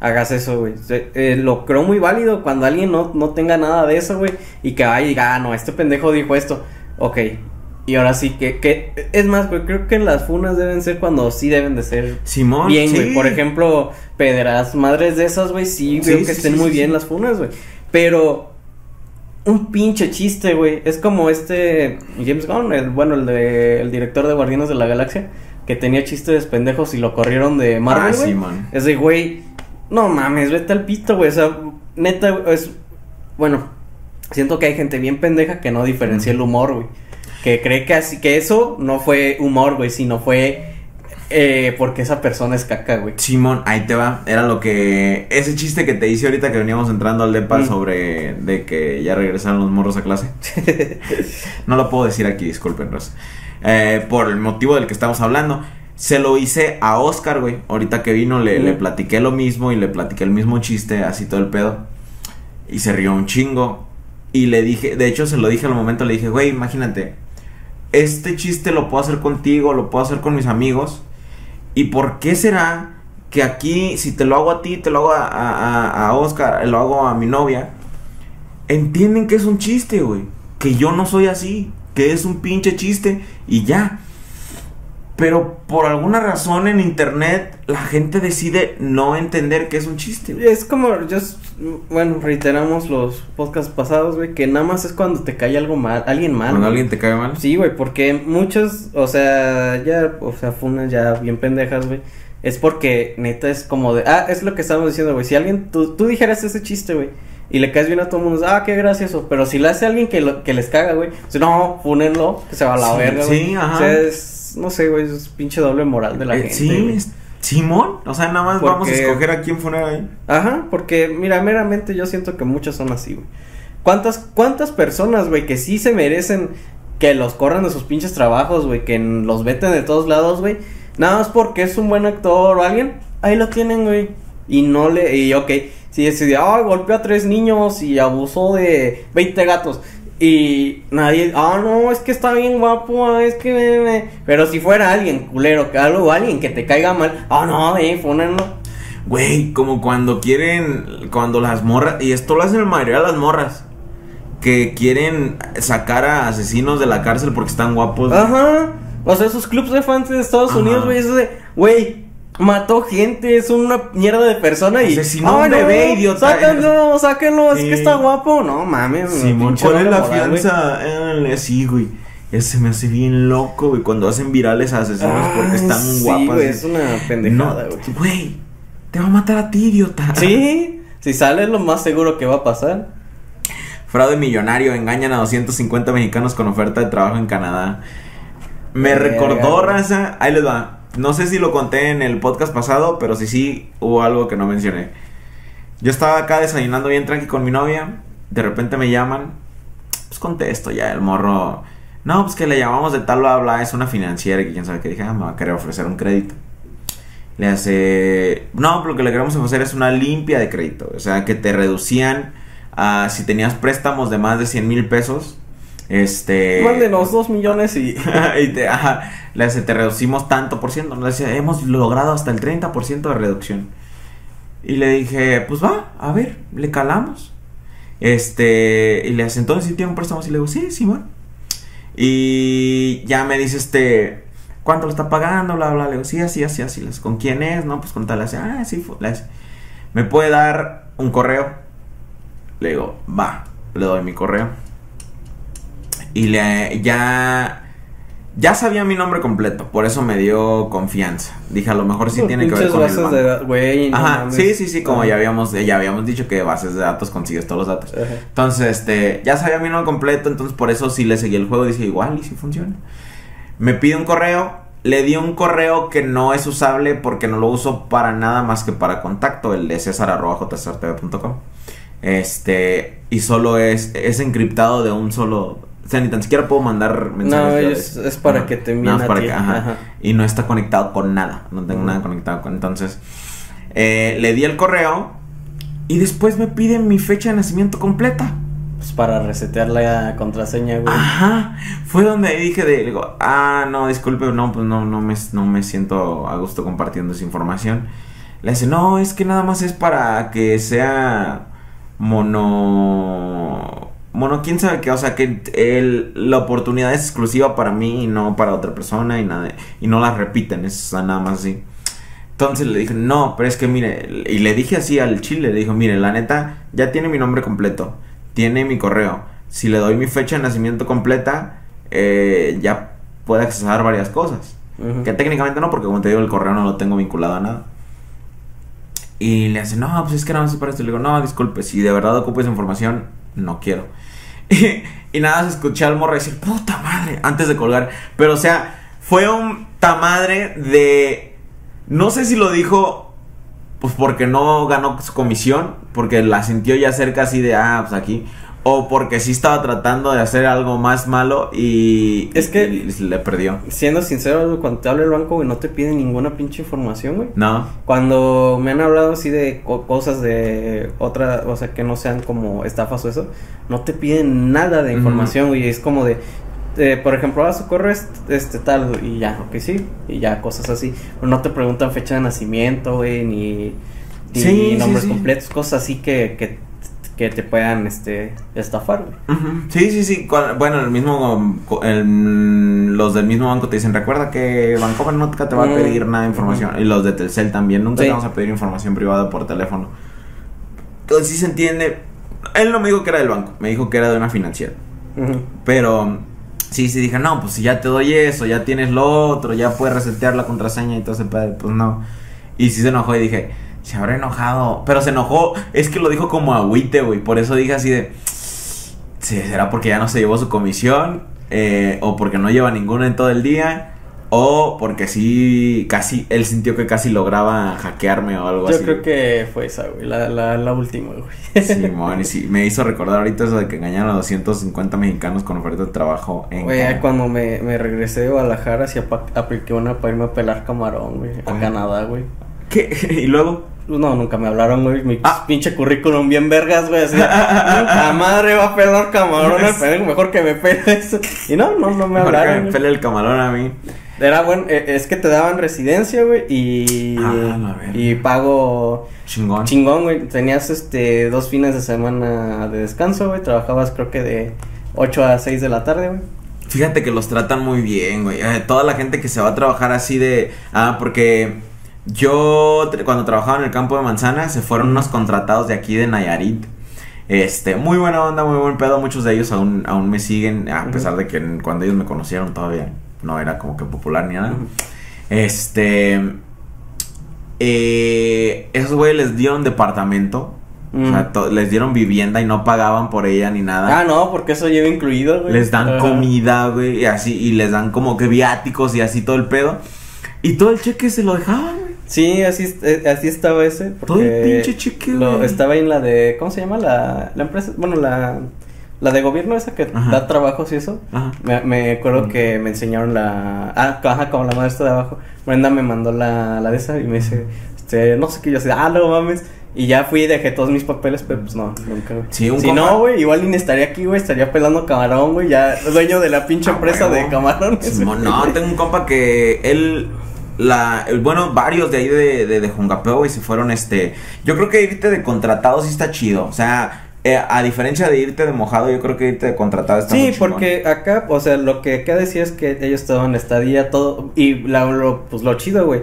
Speaker 2: hagas eso, güey. Eh, lo creo muy válido cuando alguien no, no tenga nada de eso, güey, y que vaya y diga, ah, no, este pendejo dijo esto. Ok, y ahora sí que, que, es más, güey, creo que las funas deben ser cuando sí deben de ser
Speaker 1: Simón,
Speaker 2: bien, güey. Por ejemplo, pederas, madres de esas, güey, sí,
Speaker 1: Sí,
Speaker 2: veo que
Speaker 1: sí,
Speaker 2: estén muy bien las funas, güey. Pero un pinche chiste, güey. Es como este James Gunn, el bueno, el de el director de Guardianes de la Galaxia, que tenía chistes pendejos y lo corrieron de Marvel,
Speaker 1: Ah,
Speaker 2: güey. Es de, güey, no mames, vete al pito, güey. O sea, neta, es bueno, siento que hay gente bien pendeja que no diferencia el humor, güey. Que cree que así que eso no fue humor, güey, sino fue eh, porque esa persona es caca, güey.
Speaker 1: Simón, ahí te va. Era lo que. Ese chiste que te hice ahorita que veníamos entrando al DEPA
Speaker 2: Mm.
Speaker 1: sobre de que ya regresaron los morros a clase. no lo puedo decir aquí, disculpen. Eh, por el motivo del que estamos hablando. Se lo hice a Oscar, güey. Ahorita que vino le,
Speaker 2: Mm.
Speaker 1: le platiqué lo mismo y le platiqué el mismo chiste, así todo el pedo. Y se rió un chingo. Y le dije, de hecho se lo dije al momento, le dije, güey, imagínate. Este chiste lo puedo hacer contigo, lo puedo hacer con mis amigos. ¿Y por qué será que aquí, si te lo hago a ti, te lo hago a, a- Oscar, lo hago a mi novia, entienden que es un chiste, güey? Que yo no soy así, que es un pinche chiste y ya. Pero por alguna razón en internet la gente decide no entender que es un chiste. güey.
Speaker 2: Es como, yo, bueno, reiteramos los podcasts pasados, güey, que nada más es cuando te cae algo mal, alguien mal.
Speaker 1: Cuando
Speaker 2: güey.
Speaker 1: alguien te cae mal.
Speaker 2: Sí, güey, porque muchos, o sea, ya, o sea, funas ya bien pendejas, güey. Es porque neta es como de, ah, es lo que estábamos diciendo, güey. Si alguien, tú, tú dijeras ese chiste, güey, y le caes bien a todo el mundo, ah, qué gracioso. Pero si le hace a alguien que, lo, que les caga, güey, pues no, fúnenlo, que se va a la
Speaker 1: Sí,
Speaker 2: verga, güey.
Speaker 1: sí, ajá.
Speaker 2: O sea, es, no sé, güey, es pinche doble moral de la
Speaker 1: Eh,
Speaker 2: gente.
Speaker 1: sí,
Speaker 2: güey.
Speaker 1: Simón, o sea, nada más
Speaker 2: Porque-
Speaker 1: vamos a escoger a quién funar ahí.
Speaker 2: Ajá, porque mira, meramente yo siento que muchos son así, güey. ¿Cuántas, cuántas personas, güey, que sí se merecen que los corran de sus pinches trabajos, güey, que los veten de todos lados, güey? Nada más porque es un buen actor o alguien, ahí lo tienen, güey. Y no le, y ok, si decidió, ah, golpeó a tres niños y abusó de 20 gatos. Y nadie, ah, no, es que está bien guapo, ah, es que me, me-". Pero si fuera alguien culero, que algo, alguien que te caiga mal, ah, no, eh, fúnenlo.
Speaker 1: Güey, como cuando quieren, cuando las morras, y esto lo hacen la mayoría de las morras, que quieren sacar a asesinos de la cárcel porque están guapos.
Speaker 2: Ajá. O sea, esos clubs de fans de Estados
Speaker 1: Ajá.
Speaker 2: Unidos, güey, eso de, güey, mató gente, es una mierda de persona y.
Speaker 1: Asesinó un
Speaker 2: "Ay, no,
Speaker 1: bebé, idiota".
Speaker 2: Sáquenlo, sáquenlo, es
Speaker 1: Sí.
Speaker 2: que está guapo. No mames,
Speaker 1: Simón,
Speaker 2: pinche
Speaker 1: ¿cuál es la
Speaker 2: moral, güey.
Speaker 1: fianza? Eh, sí, güey. Eso se me hace bien loco, güey, cuando hacen virales a asesinos porque
Speaker 2: Ay,
Speaker 1: están
Speaker 2: sí,
Speaker 1: guapas.
Speaker 2: güey, es una pendejada,
Speaker 1: No,
Speaker 2: güey.
Speaker 1: güey, te va a matar a ti, idiota.
Speaker 2: Sí, si sale es lo más seguro que va a pasar.
Speaker 1: Fraude millonario, engañan a 250 mexicanos con oferta de trabajo en Canadá. Me
Speaker 2: Verga,
Speaker 1: recordó,
Speaker 2: güey.
Speaker 1: raza, ahí les va. No sé si lo conté en el podcast pasado, pero sí, sí, hubo algo que no mencioné. Yo estaba acá desayunando bien tranqui con mi novia, de repente me llaman, pues contesto ya, el morro, no, pues que le llamamos de tal bla bla, es una financiera que quién sabe qué, dije, ah, me va a querer ofrecer un crédito. Le hace, no, pero lo que le queremos ofrecer es una limpia de crédito, o sea, que te reducían a si tenías préstamos de más de 100 mil pesos, este...
Speaker 2: Mándenos dos millones y.
Speaker 1: y te, ajá, le hace, te reducimos tanto por ciento. Le dice, hemos logrado hasta el 30% de reducción. Y le dije, pues va, a ver, le calamos. Este, y le hace, entonces si tiene un préstamo. Y le digo, sí, Simón. Y ya me dice, este, ¿cuánto lo está pagando? Bla, bla. Le digo, sí, así, así, así. Le dice, ¿Con quién es? No, pues con tal. Le hace, ah, sí, fu-". le hace, ¿me puede dar un correo? Le digo, va, le doy mi correo. Y le ya ya sabía mi nombre completo, por eso me dio confianza. Dije, a lo mejor sí tiene que ver con el
Speaker 2: bases
Speaker 1: banco.
Speaker 2: de no
Speaker 1: Ajá,
Speaker 2: mames.
Speaker 1: sí, sí, sí, como
Speaker 2: Ajá.
Speaker 1: ya habíamos ya habíamos dicho que bases de datos consigues todos los datos.
Speaker 2: Ajá.
Speaker 1: Entonces, este, ya sabía mi nombre completo, entonces por eso sí le seguí el juego, dije, igual y si funciona. Me pide un correo le di un correo que no es usable porque no lo uso para nada más que para contacto, el de cesar.jcrtv.com. Este, y solo es, es encriptado de un solo. O sea, ni tan siquiera puedo mandar mensajes.
Speaker 2: No, es, es para que te envíen
Speaker 1: más
Speaker 2: a
Speaker 1: para
Speaker 2: ti.
Speaker 1: que- ajá.
Speaker 2: Ajá.
Speaker 1: Y no está conectado con nada. No tengo nada conectado con. Entonces, eh, le di el correo y después me piden mi fecha de nacimiento completa.
Speaker 2: Pues para resetear la contraseña, güey.
Speaker 1: Ajá, fue donde dije de, digo, ah, no, disculpe, no, pues no, no me, no me siento a gusto compartiendo esa información. Le dice, no, es que nada más es para que sea mono, mono, quién sabe qué, o sea, que el, la oportunidad es exclusiva para mí y no para otra persona y nada, y no la repiten, es nada más así. Entonces le dije, no, pero es que mire, y le dije así al chile, le dijo, mire, la neta, ya tiene mi nombre completo, tiene mi correo. Si le doy mi fecha de nacimiento completa, eh, ya puede accesar varias cosas. Que técnicamente no, porque como te digo, el correo no lo tengo vinculado a nada. Y le hace, no, pues es que nada más para esto. Le digo, no, disculpe, si de verdad ocupo esa información, no quiero. Y, nada más escuché al morro decir, puta madre, antes de colgar. Pero o sea, fue un tamadre de. No sé si lo dijo, pues porque no ganó su comisión, porque la sintió ya cerca así de, ah, pues aquí. O porque sí estaba tratando de hacer algo más malo y.
Speaker 2: Es que-
Speaker 1: y le perdió.
Speaker 2: Siendo sincero, cuando te habla el banco, güey, no te piden ninguna pinche información, güey.
Speaker 1: No.
Speaker 2: Cuando me han hablado así de co- cosas de otra, o sea, que no sean como estafas o eso, no te piden nada de información, güey. Es como de, eh, por ejemplo, ah, su correo es este tal, y ya, ok, sí, y ya, cosas así. No te preguntan fecha de nacimiento, güey, ni, ni
Speaker 1: Sí,
Speaker 2: nombres
Speaker 1: sí.
Speaker 2: completos, cosas así que, que, que te puedan este, estafar, güey.
Speaker 1: Ujú. Sí, sí, sí. Bueno, el mismo, el- los del mismo banco te dicen, recuerda que Bancomer nunca te va a
Speaker 2: Mm.
Speaker 1: pedir nada de información. Y los de Telcel también, nunca
Speaker 2: Sí.
Speaker 1: te vamos a pedir información privada por teléfono. Entonces sí se entiende. Él no me dijo que era del banco, me dijo que era de una financiera.
Speaker 2: Ujú.
Speaker 1: Pero sí, sí dije, no, pues si ya te doy eso, ya tienes lo otro, ya puedes resetear la contraseña y todo ese pedo", pues no. Y sí se enojó y dije, se habrá enojado. Pero se enojó, es que lo dijo como agüite, güey. Por eso dije así de, sí, será porque ya no se llevó su comisión, Eh, o porque no lleva ninguno en todo el día, o porque sí, casi, él sintió que casi lograba hackearme o algo
Speaker 2: Yo
Speaker 1: así.
Speaker 2: creo que fue esa, güey, la, la, la última, güey.
Speaker 1: Simón, y sí, me hizo recordar ahorita eso de que engañaron a 250 mexicanos con oferta de trabajo en
Speaker 2: Güey,
Speaker 1: Canadá.
Speaker 2: cuando me, me regresé de Guadalajara, sí apliqué una para irme a pelar camarón, güey, a. Canadá, güey.
Speaker 1: ¿Qué? Y luego,
Speaker 2: No, nunca me hablaron, güey. Mi
Speaker 1: Ah.
Speaker 2: pinche currículum bien vergas, güey. Así, la madre va a pelar camarón al pendejo, mejor que me pele eso. Y no, no, no me
Speaker 1: mejor que me pele el camarón a mí.
Speaker 2: Era bueno, eh, es que te daban residencia, güey, y,
Speaker 1: Ah,
Speaker 2: y pago
Speaker 1: Chingón.
Speaker 2: chingón, güey. Tenías este dos fines de semana de descanso, güey. Trabajabas creo que de 8 a 6 de la tarde, güey.
Speaker 1: Fíjate que los tratan muy bien, güey. Eh, toda la gente que se va a trabajar así de... Ah, porque yo cuando trabajaba en el campo de manzana se fueron unos contratados de aquí de Nayarit. Este, muy buena onda, muy buen pedo. Muchos de ellos aún, aún me siguen, a pesar de que cuando ellos me conocieron todavía no era como que popular ni nada. Este... Eh, esos güeyes les dieron departamento. O sea, les dieron vivienda y no pagaban por ella ni nada.
Speaker 2: Ah, no, porque eso lleva incluido, güey.
Speaker 1: Les dan comida, güey, y así, y les dan como que viáticos y así todo el pedo. Y todo el cheque se lo dejaban.
Speaker 2: Sí, así, eh, así estaba ese.
Speaker 1: Todo el
Speaker 2: porque
Speaker 1: pinche
Speaker 2: lo-. Estaba en la de. ¿Cómo se llama? La, la empresa. Bueno, la, la de gobierno esa que
Speaker 1: Ajá.
Speaker 2: da trabajos y eso.
Speaker 1: Ajá.
Speaker 2: Me, me acuerdo que me enseñaron la. Ah, ajá, como la maestra de abajo. Brenda me mandó la, la de esa y me dice. Este, no sé qué. Yo así, ah, no mames. Y ya fui y dejé todos mis papeles, pero pues no, nunca, güey.
Speaker 1: Sí, un
Speaker 2: si
Speaker 1: compa-
Speaker 2: no, güey, igual ni estaría aquí, güey. Estaría pelando camarón, güey. Ya dueño de la pinche
Speaker 1: Ah,
Speaker 2: empresa de camarones.
Speaker 1: No, tengo un compa que él. La, el- bueno, varios de ahí de, de, de Jungapeo, güey, se fueron, este... Yo creo que irte de contratado sí está chido. O sea, eh, a diferencia de irte de mojado, yo creo que irte de contratado está
Speaker 2: Sí, porque acá, o sea, lo que acá decía es que ellos estaban en estadía, todo, y la, lo, pues lo chido, güey,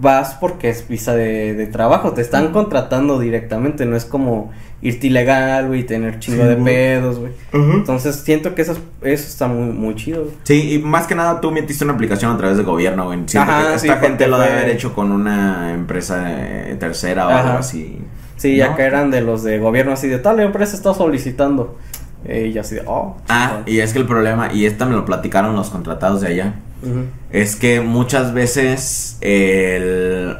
Speaker 2: vas porque es visa de, de trabajo, te están contratando directamente, no es como irte ilegal, güey, y tener chingo
Speaker 1: Sí,
Speaker 2: de
Speaker 1: güey.
Speaker 2: pedos, güey. Entonces, siento que eso, eso está muy, muy chido, güey.
Speaker 1: Sí, y más que nada tú metiste una aplicación a través de gobierno, güey. Siento
Speaker 2: Ajá,
Speaker 1: que
Speaker 2: sí,
Speaker 1: esta gente lo debe haber hecho con una empresa eh, tercera o
Speaker 2: Ajá.
Speaker 1: algo así.
Speaker 2: Sí,
Speaker 1: ¿No?
Speaker 2: acá eran de los de gobierno, así de tal empresa está solicitando. Eh, y así de, oh.
Speaker 1: Ah, y es que el problema, y esta me lo platicaron los contratados de allá, Es que muchas veces el,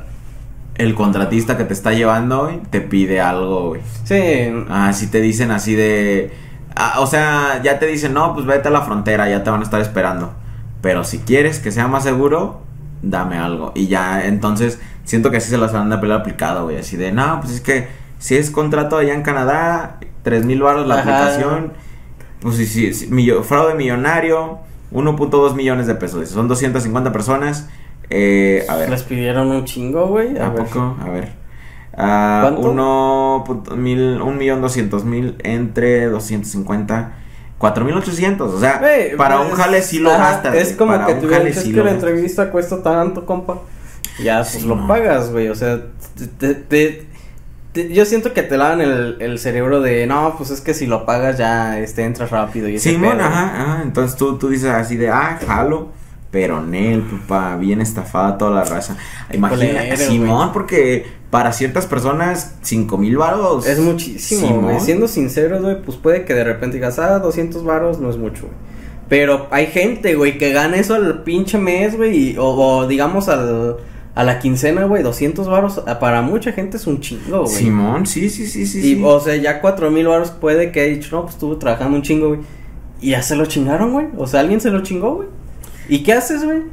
Speaker 1: el contratista que te está llevando, güey, te pide algo, güey.
Speaker 2: Sí,
Speaker 1: Ah, si te dicen así de... ah, o sea, ya te dicen, no, pues vete a la frontera, ya te van a estar esperando. Pero si quieres que sea más seguro, dame algo. Y ya, entonces, siento que así se las van a pelear aplicado, güey. Así de, no, pues es que si es contrato allá en Canadá, tres mil baros la
Speaker 2: Ajá.
Speaker 1: aplicación. Pues si, si, si- millo- fraude millonario, 1.2 millones de pesos. Son 250 personas, eh, a ver.
Speaker 2: les pidieron un chingo, güey. A,
Speaker 1: ¿A
Speaker 2: ver.
Speaker 1: poco? A ver.
Speaker 2: ¿Cuánto?
Speaker 1: uno mil, un millón doscientos mil entre 250, cuatro mil ochocientos. O sea, para
Speaker 2: pues,
Speaker 1: un jale sí lo
Speaker 2: ajá,
Speaker 1: gastas.
Speaker 2: Es como
Speaker 1: para
Speaker 2: que tú hubieras
Speaker 1: jale
Speaker 2: dicho,
Speaker 1: sí
Speaker 2: es que la
Speaker 1: gastas.
Speaker 2: entrevista cuesta tanto, compa. Ya, pues
Speaker 1: Sí,
Speaker 2: lo
Speaker 1: no.
Speaker 2: pagas, güey. O sea, te- te- te- yo siento que te lavan el, el cerebro de, no, pues es que si lo pagas ya este, entras rápido. Y
Speaker 1: Simón,
Speaker 2: pedo".
Speaker 1: ajá, ajá. Entonces tú, tú dices así de, ah, jalo. Pero Nel, papá, bien estafada toda la raza. Imagina, Simón, porque para ciertas personas, cinco mil baros.
Speaker 2: Es muchísimo,
Speaker 1: Simón.
Speaker 2: Siendo sinceros, güey, pues puede que de repente digas, ah, 200 varos no es mucho, güey. Pero hay gente, güey, que gana eso al pinche mes, güey, o, o digamos al, a la quincena, güey, 200 varos, ah, para mucha gente es un chingo, güey.
Speaker 1: Simón, sí, sí, sí, sí.
Speaker 2: Y,
Speaker 1: sí.
Speaker 2: o sea, ya cuatro mil varos puede que haya dicho, no, pues estuve trabajando un chingo, güey. Y ya se lo chingaron, güey. O sea, alguien se lo chingó, güey. ¿Y qué haces, güey?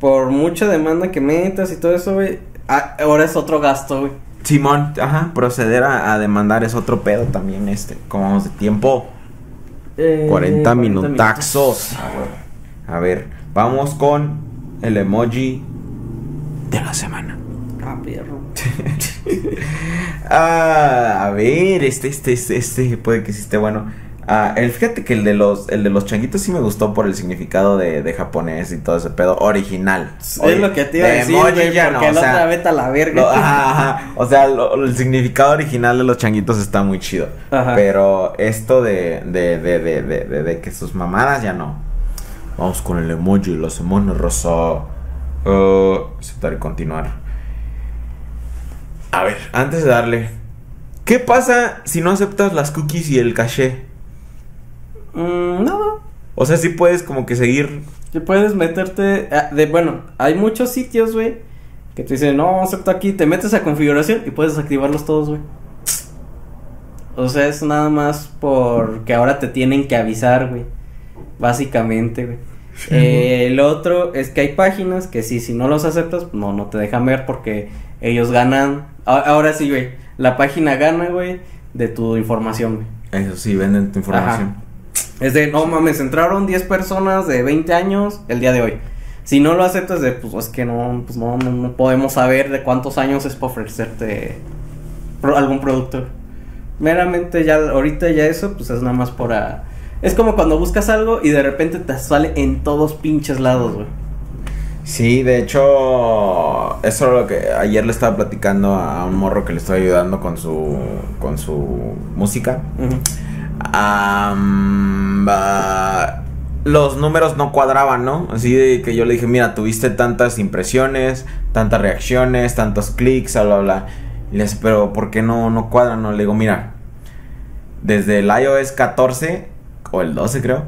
Speaker 2: Por mucha demanda que metas y todo eso, güey. ah, ahora es otro gasto, güey.
Speaker 1: Simón, ajá, proceder a, a demandar es otro pedo también, este. Como vamos de tiempo.
Speaker 2: Eh,
Speaker 1: 40 minutaxos. A ver, vamos con el emoji de la semana.
Speaker 2: Ah, perro.
Speaker 1: Ah, a ver, este, este, este, este, puede que sí esté bueno. Ah, el, fíjate que el de los, el de los changuitos sí me gustó por el significado de, de japonés y todo ese pedo original.
Speaker 2: es lo que te iba a
Speaker 1: de
Speaker 2: decir,
Speaker 1: emoji
Speaker 2: güey,
Speaker 1: ya
Speaker 2: porque
Speaker 1: no, o
Speaker 2: la
Speaker 1: sea,
Speaker 2: otra vete a la verga.
Speaker 1: lo- ajá. O sea, lo- el significado original de los changuitos está muy chido.
Speaker 2: Ajá.
Speaker 1: Pero esto de, de, de, de, de, que sus mamadas ya no. Vamos con el emoji, los emojis rosa. Uh, aceptar y continuar. A ver, antes de darle. ¿Qué pasa si no aceptas las cookies y el caché?
Speaker 2: Mm, no,
Speaker 1: O sea, sí puedes como que seguir.
Speaker 2: que puedes meterte, ah, de, bueno, hay muchos sitios, güey, que te dicen, no, acepto aquí, te metes a configuración y puedes activarlos todos, güey. O sea, es nada más porque ahora te tienen que avisar, güey. Básicamente, güey. Eh, el otro es que hay páginas que sí, si no los aceptas, no, no te dejan ver porque ellos ganan. Ahora sí, güey. La página gana, güey, de tu información, güey.
Speaker 1: Eso sí, venden tu información.
Speaker 2: Es de, no mames, entraron 10 personas de 20 años el día de hoy. Si no lo aceptas, de, pues es que no, pues no, no, no podemos saber de cuántos años es para ofrecerte algún producto. Meramente ya, ahorita ya eso, pues es nada más por... Es como cuando buscas algo y de repente te sale en todos pinches lados, güey.
Speaker 1: Sí, de hecho, eso es lo que ayer le estaba platicando a un morro que le estoy ayudando con su con su música. Los números no cuadraban, ¿no? Así de que yo le dije, mira, tuviste tantas impresiones, tantas reacciones, tantos clics, bla, bla, bla. Y le dice, pero ¿por qué no, no cuadran? No, le digo, mira, desde el iOS 14, o el 12 creo,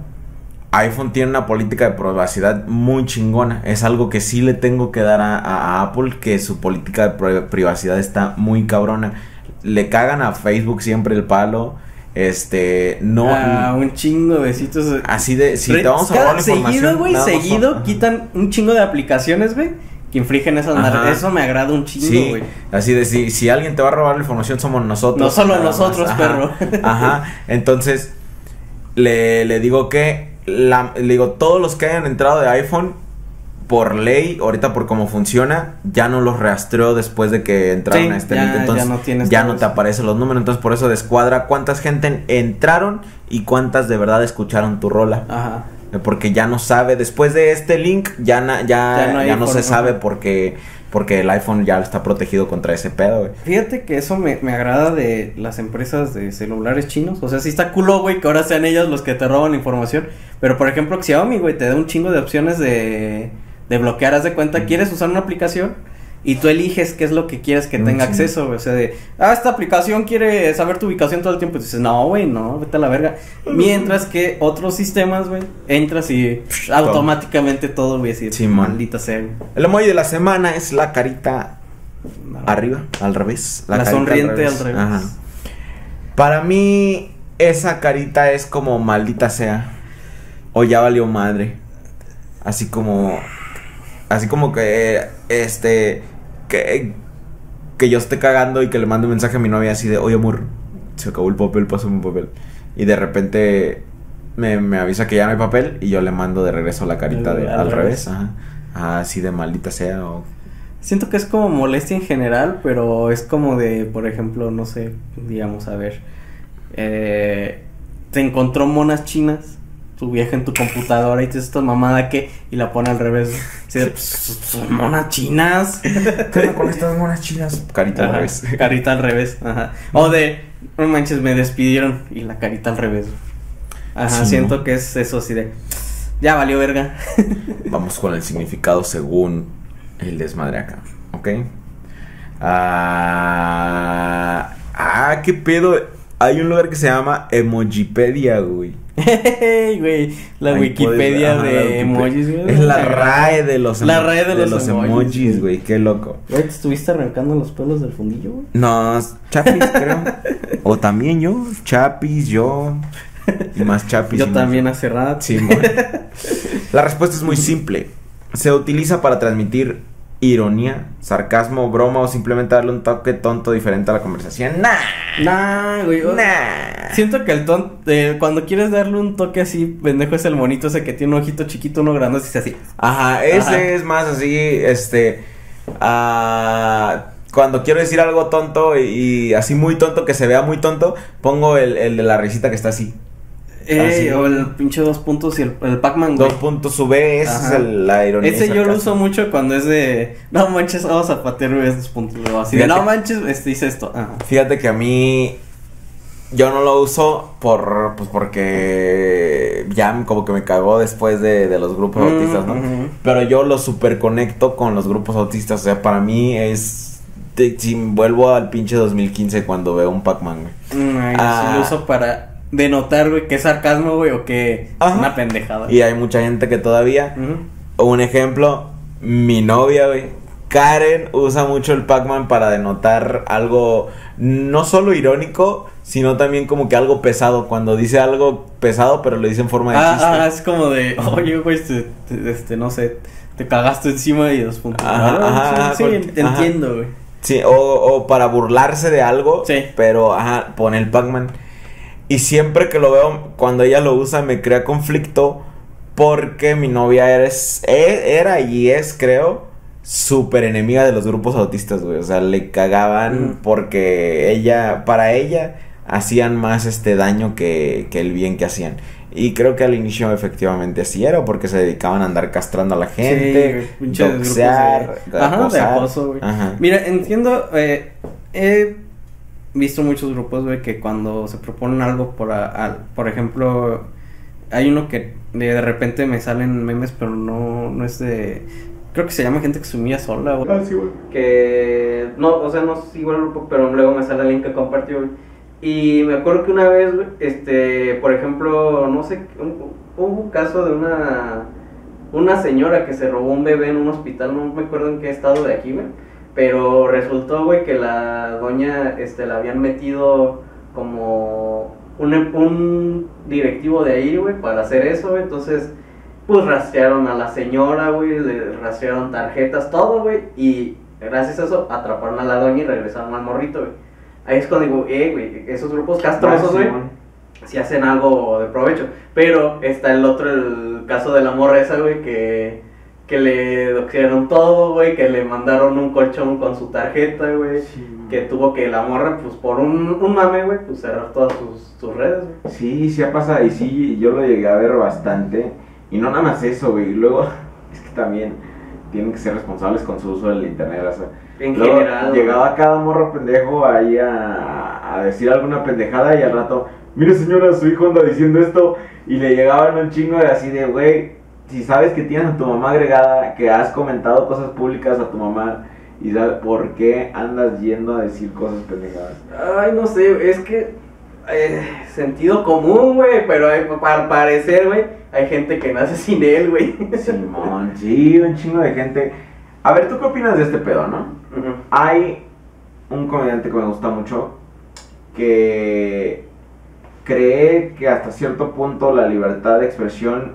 Speaker 1: iPhone tiene una política de privacidad muy chingona. Es algo que sí le tengo que dar a, Apple, que su política de pri- privacidad está muy cabrona. Le cagan a Facebook siempre el palo. Este, no.
Speaker 2: Ah, un chingo de besitos.
Speaker 1: Así de, si
Speaker 2: Re-
Speaker 1: te vamos a información.
Speaker 2: Seguido, güey, seguido quitan un chingo de aplicaciones, güey, que infringen esas. Eso me agrada un chingo,
Speaker 1: Sí,
Speaker 2: güey.
Speaker 1: así de si, si alguien te va a robar la información somos nosotros.
Speaker 2: No solo nosotros,
Speaker 1: Ajá,
Speaker 2: perro.
Speaker 1: Ajá. Entonces, le, le digo que la, le digo, todos los que hayan entrado de iPhone, por ley, ahorita por cómo funciona, ya no los rastreo después de que entraron
Speaker 2: Sí,
Speaker 1: a este
Speaker 2: ya-
Speaker 1: link. Entonces,
Speaker 2: ya no tienes
Speaker 1: ya no te aparecen los números. Entonces, por eso descuadra cuántas gente entraron y cuántas de verdad escucharon tu rola.
Speaker 2: Ajá.
Speaker 1: Porque ya no sabe, después de este link, ya, na- ya,
Speaker 2: Ya no
Speaker 1: ya no se sabe porque, porque el iPhone ya está protegido contra ese pedo, güey.
Speaker 2: Fíjate que eso me, me agrada de las empresas de celulares chinos. O sea, sí está culo, güey, que ahora sean ellos los que te roban información. Pero, por ejemplo, Xiaomi, güey, te da un chingo de opciones de, de bloquear. Haz de cuenta, quieres usar una aplicación y tú eliges qué es lo que quieres que tenga
Speaker 1: sí.
Speaker 2: acceso, güey. O sea, de, ah, esta aplicación quiere saber tu ubicación todo el tiempo. Y dices, no, güey, no, vete a la verga. Mientras que otros sistemas, güey, entras y psh, automáticamente todo, güey, así,
Speaker 1: Simón.
Speaker 2: maldita sea, güey.
Speaker 1: El emoji de la semana es la carita
Speaker 2: No.
Speaker 1: arriba, al revés.
Speaker 2: La
Speaker 1: carita
Speaker 2: sonriente al revés.
Speaker 1: Ajá. Para mí, esa carita es como maldita sea. O ya valió madre. Así como. Así como que. Este. Que. Que yo esté cagando y que le mande un mensaje a mi novia así de: Oye, amor, se acabó el papel, pásame un papel. Y de repente. Me, me avisa que ya no hay papel y yo le mando de regreso la carita de,
Speaker 2: Al
Speaker 1: al,
Speaker 2: revés.
Speaker 1: revés. Ajá. Así de maldita sea. O
Speaker 2: Siento que es como molestia en general, pero es como de, por ejemplo, no sé, digamos, a ver, eh, te encontró monas chinas, tu vieja en tu computadora y te dice esta mamada que, y la pone al revés. Así de, "Pues, son monas chinas.
Speaker 1: ¿Qué onda con estas monas chinas? Carita al revés.
Speaker 2: Carita al revés, ajá. O de, no manches, me despidieron y la carita al revés. Ajá,
Speaker 1: Sí,
Speaker 2: siento
Speaker 1: ¿no?
Speaker 2: que es eso así de, ya valió verga.
Speaker 1: Vamos con el significado según el desmadre acá, ¿ok? Ah, ah, qué pedo. Hay un lugar que se llama Emojipedia, güey.
Speaker 2: Hey, güey, la Wikipedia
Speaker 1: puedes- ajá, la
Speaker 2: de
Speaker 1: Wikipedia.
Speaker 2: emojis, güey.
Speaker 1: Es la RAE de los,
Speaker 2: La RAE de los emojis,
Speaker 1: emojis, güey. Qué loco.
Speaker 2: Güey, ¿te estuviste arrancando los pelos del fundillo, güey?
Speaker 1: No, Chapis, creo. o también yo. Chapis, yo. Y más Chapis.
Speaker 2: Yo
Speaker 1: más-
Speaker 2: también hace rato.
Speaker 1: Sí, La respuesta es muy simple. Se utiliza para transmitir ironía, sarcasmo, broma o simplemente darle un toque tonto diferente a la conversación. Nah.
Speaker 2: Nah, güey.
Speaker 1: Nah.
Speaker 2: Siento que el ton, eh, cuando quieres darle un toque así, pendejo es el monito ese que tiene un ojito chiquito, uno grande, se así.
Speaker 1: Ajá, ese
Speaker 2: Ajá.
Speaker 1: es más así, este, ah, cuando quiero decir algo tonto y, y así muy tonto, que se vea muy tonto, pongo el, el de la risita que está así.
Speaker 2: Ey,
Speaker 1: Así.
Speaker 2: o el pinche dos puntos y el, el Pac-Man.
Speaker 1: Dos puntos sube, esa es el- la ironía.
Speaker 2: Ese yo lo uso mucho cuando es de, no manches, vamos a patear güey, estos puntos. luego Así de, no manches, este dice esto. Ajá.
Speaker 1: Fíjate que a mí yo no lo uso por pues porque ya como que me cagó después de, de los grupos
Speaker 2: Mm,
Speaker 1: autistas, ¿no? Pero yo lo super conecto con los grupos autistas, o sea, para mí es si vuelvo al pinche 2015 cuando veo un Pac-Man, güey.
Speaker 2: Mm,
Speaker 1: Ah.
Speaker 2: sí lo uso para denotar, güey, que es sarcasmo, güey, o que es
Speaker 1: Ajá.
Speaker 2: una pendejada.
Speaker 1: Y hay mucha gente que todavía
Speaker 2: Ujú.
Speaker 1: un ejemplo, mi novia, güey, Karen usa mucho el Pac-Man para denotar algo no solo irónico, sino también como que algo pesado. Cuando dice algo pesado, pero lo dice en forma de
Speaker 2: Ah,
Speaker 1: chiste.
Speaker 2: ah, es como de, oye, güey, este, te- este, no sé, te cagaste encima y dos puntos.
Speaker 1: Ajá,
Speaker 2: Ah,
Speaker 1: ajá,
Speaker 2: sí,
Speaker 1: ajá.
Speaker 2: entiendo, güey.
Speaker 1: Sí, o, o para burlarse de algo,
Speaker 2: Sí.
Speaker 1: pero ajá, pone el Pac-Man. Y siempre que lo veo, cuando ella lo usa, me crea conflicto porque mi novia eres, e- era y es, creo, súper enemiga de los grupos autistas, güey. O sea, le cagaban
Speaker 2: Mm.
Speaker 1: porque ella, para ella, hacían más este daño que, que el bien que hacían. Y creo que al inicio efectivamente así era, porque se dedicaban a andar castrando a la gente,
Speaker 2: grupos
Speaker 1: doxear,
Speaker 2: de- Ajá, de acoso, güey.
Speaker 1: Ajá.
Speaker 2: Mira, entiendo, eh, he visto muchos grupos, güey, que cuando se proponen algo por, a- al- por ejemplo, hay uno que de, de repente me salen memes, pero no, no es de... Creo que se llama gente que se humilla sola, güey.
Speaker 1: Ah, sí, güey.
Speaker 2: que no, o sea, no sigo el grupo, pero luego me sale el link que compartió. güey. Y me acuerdo que una vez, güey, este, por ejemplo, no sé, un- hubo un caso de una una señora que se robó un bebé en un hospital, no me acuerdo en qué estado de aquí, güey, pero resultó, güey, que la doña este la habían metido como un, un directivo de ahí, güey, para hacer eso, güey, entonces pues rastrearon a la señora, güey, le rastrearon tarjetas, todo, güey, y gracias a eso atraparon a la doña y regresaron al morrito, güey. Ahí es cuando digo, eh, güey, esos grupos castrosos, güey, si hacen algo de provecho. Pero está el otro, el caso de la morra esa, güey, que, que le doxearon todo, güey, que le mandaron un colchón con su tarjeta, güey. Que tuvo que la morra, pues por un, un mame, güey, pues cerrar todas sus, sus redes, güey.
Speaker 1: Sí, sí ha pasado y sí, yo lo llegué a ver bastante. Y no nada más eso, güey. y Luego, es que también tienen que ser responsables con su uso del internet. O sea,
Speaker 2: En
Speaker 1: luego
Speaker 2: general. güey.
Speaker 1: llegaba cada morro pendejo ahí a, a decir alguna pendejada y al rato, mire señora, su hijo anda diciendo esto. Y le llegaban un chingo de así de, güey, si sabes que tienes a tu mamá agregada, que has comentado cosas públicas a tu mamá y sabe por qué andas yendo a decir cosas pendejadas.
Speaker 2: Ay, no sé, es que. eh, sentido común, güey, pero hay- al parecer, güey, hay gente que nace sin él, güey.
Speaker 1: Simón, sí, un chingo de gente. A ver, ¿tú qué opinas de este pedo, no? Hay un comediante que me gusta mucho que cree que hasta cierto punto la libertad de expresión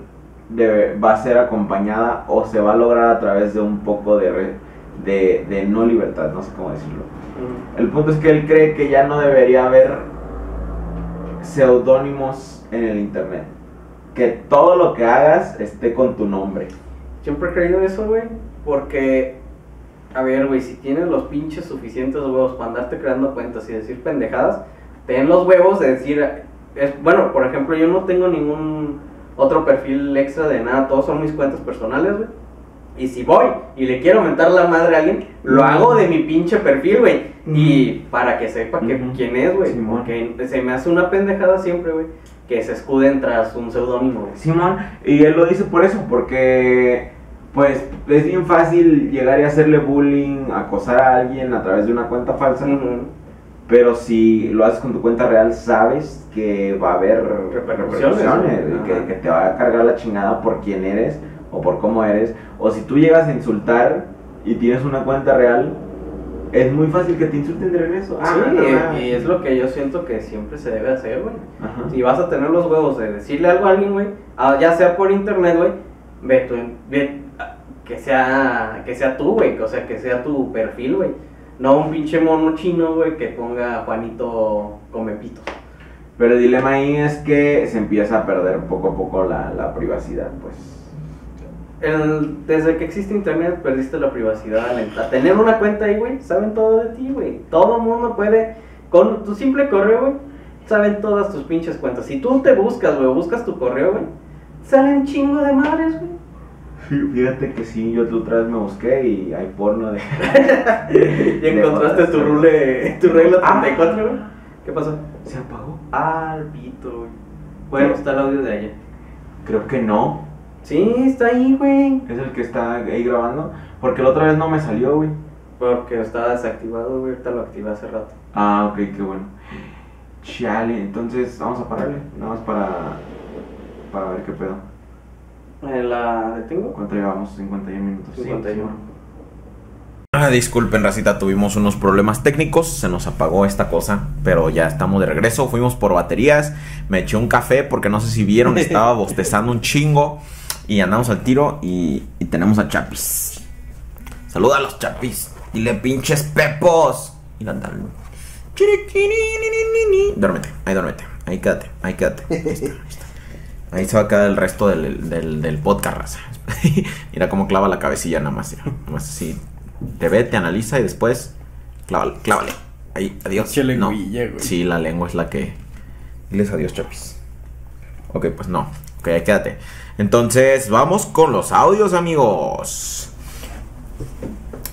Speaker 1: debe- va a ser acompañada o se va a lograr a través de un poco de, re- de, de no libertad, no sé cómo decirlo.
Speaker 2: Ujú.
Speaker 1: El punto es que él cree que ya no debería haber seudónimos en el internet. Que todo lo que hagas esté con tu nombre.
Speaker 2: Siempre he creído eso, güey, porque, a ver, güey, si tienes los pinches suficientes huevos para andarte creando cuentas y decir pendejadas, ten los huevos de decir, es, bueno, por ejemplo, yo no tengo ningún otro perfil extra de nada, todos son mis cuentas personales, güey. Y si voy y le quiero mentar la madre a alguien, lo hago de mi pinche perfil, güey. Y para que sepa que, quién es, güey. Porque se me hace una pendejada siempre, güey, que se escuden tras un seudónimo, güey.
Speaker 1: Simón, y él lo dice por eso, porque pues es bien fácil llegar y hacerle bullying, acosar a alguien a través de una cuenta falsa. Pero si lo haces con tu cuenta real, sabes que va a haber
Speaker 2: Repercusiones,
Speaker 1: repercusiones, que, que te va a cargar la chingada por quién eres o por cómo eres, o si tú llegas a insultar y tienes una cuenta real, es muy fácil que te insulten de regreso. Ah,
Speaker 2: Sí,
Speaker 1: no,
Speaker 2: y-
Speaker 1: no.
Speaker 2: y es lo que yo siento que siempre se debe hacer, güey. Si vas a tener los huevos de decirle algo a alguien, güey, ah, ya sea por internet, güey, ve tu, ve, ah, que sea, que sea tú, güey, o sea, que sea tu perfil, güey. No un pinche mono chino, güey, que ponga Juanito come pitos.
Speaker 1: Pero el dilema ahí es que se empieza a perder poco a poco la, la privacidad, pues.
Speaker 2: El- desde que existe internet perdiste la privacidad. A tener una cuenta ahí, güey, saben todo de ti, güey. Todo el mundo puede, con tu simple correo, güey, saben todas tus pinches cuentas. Si tú te buscas, güey, buscas tu correo, güey, salen chingo de madres, güey.
Speaker 1: Fíjate que sí, yo otra vez me busqué y hay porno de.
Speaker 2: Y encontraste tu rule, tu regla
Speaker 1: Ah.
Speaker 2: 34, güey. ¿Qué pasó?
Speaker 1: ¿Se apagó?
Speaker 2: Ah, pito, güey. Bueno, está el audio de allá.
Speaker 1: Creo que no.
Speaker 2: Sí, está ahí, güey.
Speaker 1: Es el que está ahí grabando. Porque la otra vez no me salió, güey.
Speaker 2: Porque estaba desactivado, güey. Ahorita lo activé hace rato.
Speaker 1: Ah, ok, qué bueno. Chale, entonces vamos a pararle. Nada más para. Para ver qué pedo.
Speaker 2: Eh, ¿La detengo?
Speaker 1: ¿Cuánto llevamos? 51 minutos. Sí,
Speaker 2: 51.
Speaker 1: sí. Ah, disculpen, Racita, tuvimos unos problemas técnicos, se nos apagó esta cosa, pero ya estamos de regreso, fuimos por baterías, me eché un café porque no sé si vieron, estaba bostezando un chingo y andamos al tiro y, y tenemos a Chapis. Saluda a los Chapis, dile pinches pepos. Y la tal. Duérmete, ahí duérmete, ahí quédate, ahí quédate. Ahí, está, ahí, está. Ahí se va a quedar el resto del, del, del podcast, raza. Mira cómo clava la cabecilla nada más, nada más así te ve, te analiza y después clávale, clávale. Ahí, adiós.
Speaker 2: Che
Speaker 1: No.
Speaker 2: güey.
Speaker 1: Sí, la lengua es la que. Diles adiós, chapis. Ok, pues no. Ok, ahí quédate. Entonces, vamos con los audios, amigos.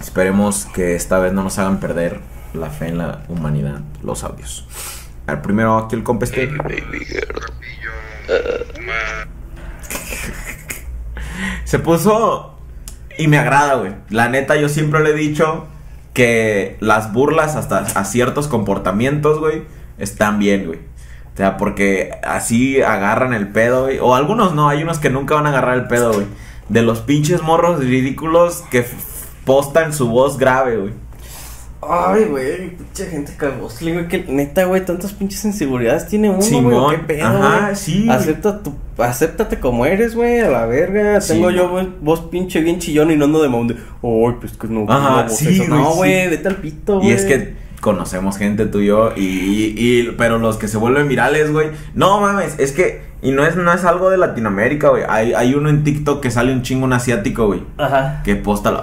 Speaker 1: Esperemos que esta vez no nos hagan perder la fe en la humanidad, los audios. A ver, primero aquí el compa este. Se puso y me agrada, güey. La neta, yo siempre le he dicho que las burlas hasta a ciertos comportamientos, güey, están bien, güey. O sea, porque así agarran el pedo, güey. O algunos no, hay unos que nunca van a agarrar el pedo, güey. De los pinches morros ridículos que postan su voz grave, güey.
Speaker 2: Ay, güey, pinche gente cagosle, güey, que neta, güey, tantas pinches inseguridades tiene uno, güey, qué pedo,
Speaker 1: ajá,
Speaker 2: güey?
Speaker 1: sí.
Speaker 2: Acepta tu, acéptate como eres, güey, a la verga,
Speaker 1: Sí,
Speaker 2: tengo yo
Speaker 1: güey.
Speaker 2: voz, pinche bien chillón y no ando de monde, ay, pues que no,
Speaker 1: Ajá,
Speaker 2: no,
Speaker 1: sí,
Speaker 2: eso".
Speaker 1: güey,
Speaker 2: no,
Speaker 1: sí.
Speaker 2: güey, vete al pito, güey.
Speaker 1: Y es que conocemos gente tú y yo y, y- y- pero los que se vuelven virales, güey. No mames, es que y no es no es algo de Latinoamérica, güey. Hay, hay uno en TikTok que sale un chingo un asiático, güey,
Speaker 2: Ajá.
Speaker 1: que posta lo-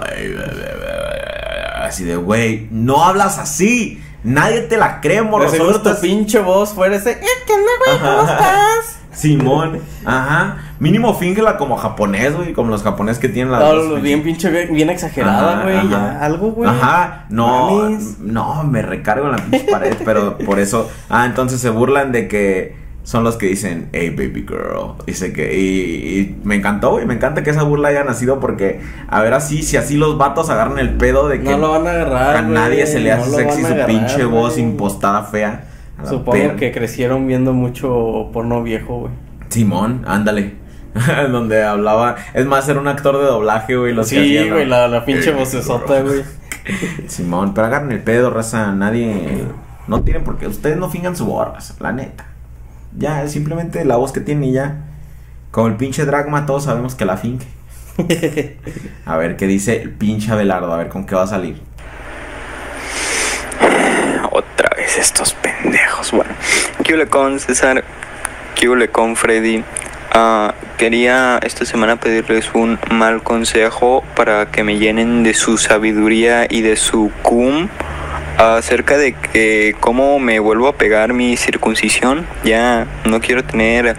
Speaker 1: así de, güey, no hablas así. Nadie te la cree, morro.
Speaker 2: Seguro tu pinche voz fuera ese, eh, ¿qué onda, güey? ¿Cómo estás?
Speaker 1: Simón, ajá. Mínimo fíngela como japonés, güey, como los japoneses que tienen la
Speaker 2: No,
Speaker 1: voz
Speaker 2: bien pinche, bien, exagerada, güey, algo, güey.
Speaker 1: Ajá, no,
Speaker 2: Mames.
Speaker 1: no, me recargo en la pinche pared, pero por eso, ah, entonces se burlan de que, son los que dicen, hey baby girl. Dice que, y, y me encantó, güey. Me encanta que esa burla haya nacido porque, a ver, así, si así los vatos agarran el pedo de que
Speaker 2: No lo van a agarrar.
Speaker 1: a nadie se le hace sexy su
Speaker 2: agarrar,
Speaker 1: pinche voz impostada fea.
Speaker 2: Supongo
Speaker 1: perra.
Speaker 2: que crecieron viendo mucho porno viejo, güey.
Speaker 1: Simón, ándale. Donde hablaba. Es más, era un actor de doblaje, güey.
Speaker 2: Sí, güey, la, la pinche vocesota, güey.
Speaker 1: Simón, pero agarren el pedo, raza. Nadie. No tienen por qué. Ustedes no fingan su raza, la neta. Ya, es simplemente la voz que tiene y ya. Como el pinche Dragma, todos sabemos que la finge. A ver qué dice el pinche Abelardo. A ver con qué va a salir.
Speaker 3: Otra vez estos pendejos. Bueno, ¿qué con César? ¿Qué con Freddy? Ah, quería esta semana pedirles un mal consejo para que me llenen de su sabiduría y de su cum acerca de que cómo me vuelvo a pegar mi circuncisión. Ya no quiero tener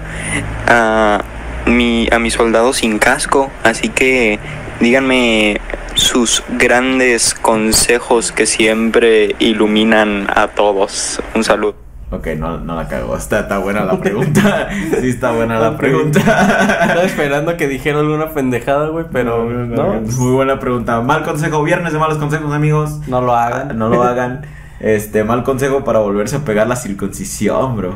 Speaker 3: a mi, a mi soldado sin casco, así que díganme sus grandes consejos que siempre iluminan a todos. Un saludo.
Speaker 1: Ok, no, no la cago. Está, está buena la pregunta. sí, está buena la pregunta.
Speaker 2: Estaba esperando que dijera alguna pendejada, güey, pero no,
Speaker 1: Muy buena pregunta. Mal consejo. Viernes de malos consejos, amigos.
Speaker 2: no lo
Speaker 1: Ah,
Speaker 2: hagan.
Speaker 1: No lo hagan. Este, mal consejo para volverse a pegar la circuncisión, bro.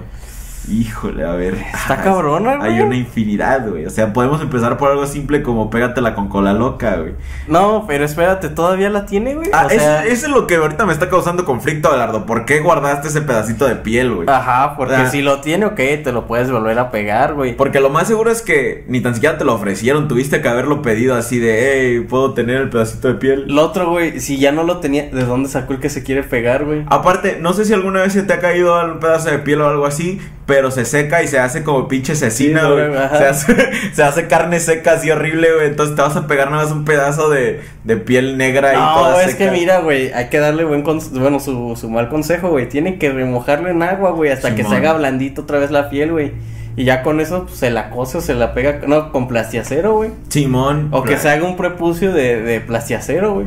Speaker 1: Híjole, a ver.
Speaker 2: Está cabrona, güey.
Speaker 1: Hay una infinidad, güey. O sea, podemos empezar por algo simple como pégatela con cola loca, güey.
Speaker 2: No, pero espérate, ¿todavía la tiene, güey?
Speaker 1: Ah,
Speaker 2: o sea,
Speaker 1: es- eso es lo que ahorita me está causando conflicto, Abelardo. ¿Por qué guardaste ese pedacito de piel, güey?
Speaker 2: Ajá, porque
Speaker 1: Ah.
Speaker 2: si lo tiene, ok, te lo puedes volver a pegar, güey.
Speaker 1: Porque lo más seguro es que ni tan siquiera te lo ofrecieron. Tuviste que haberlo pedido así de, hey, ¿puedo tener el pedacito de piel?
Speaker 2: Lo otro, güey, si ya no lo tenía, ¿de dónde sacó el que se quiere pegar, güey?
Speaker 1: Aparte, no sé si alguna vez se te ha caído un pedazo de piel o algo así, pero se seca y se hace como pinche cecina, güey. se, hace, se hace carne seca así horrible, güey. Entonces te vas a pegar nada más un pedazo de, de piel negra y
Speaker 2: No,
Speaker 1: toda
Speaker 2: es
Speaker 1: seca.
Speaker 2: que mira, güey, hay que darle buen bueno, su, su mal consejo, güey. Tienen que remojarlo en agua, güey, hasta que se haga blandito otra vez la piel, güey. Y ya con eso pues, se la cose o se la pega, no, con plastiacero, güey.
Speaker 1: Simón.
Speaker 2: O que se haga un prepucio de, de plastiacero, güey.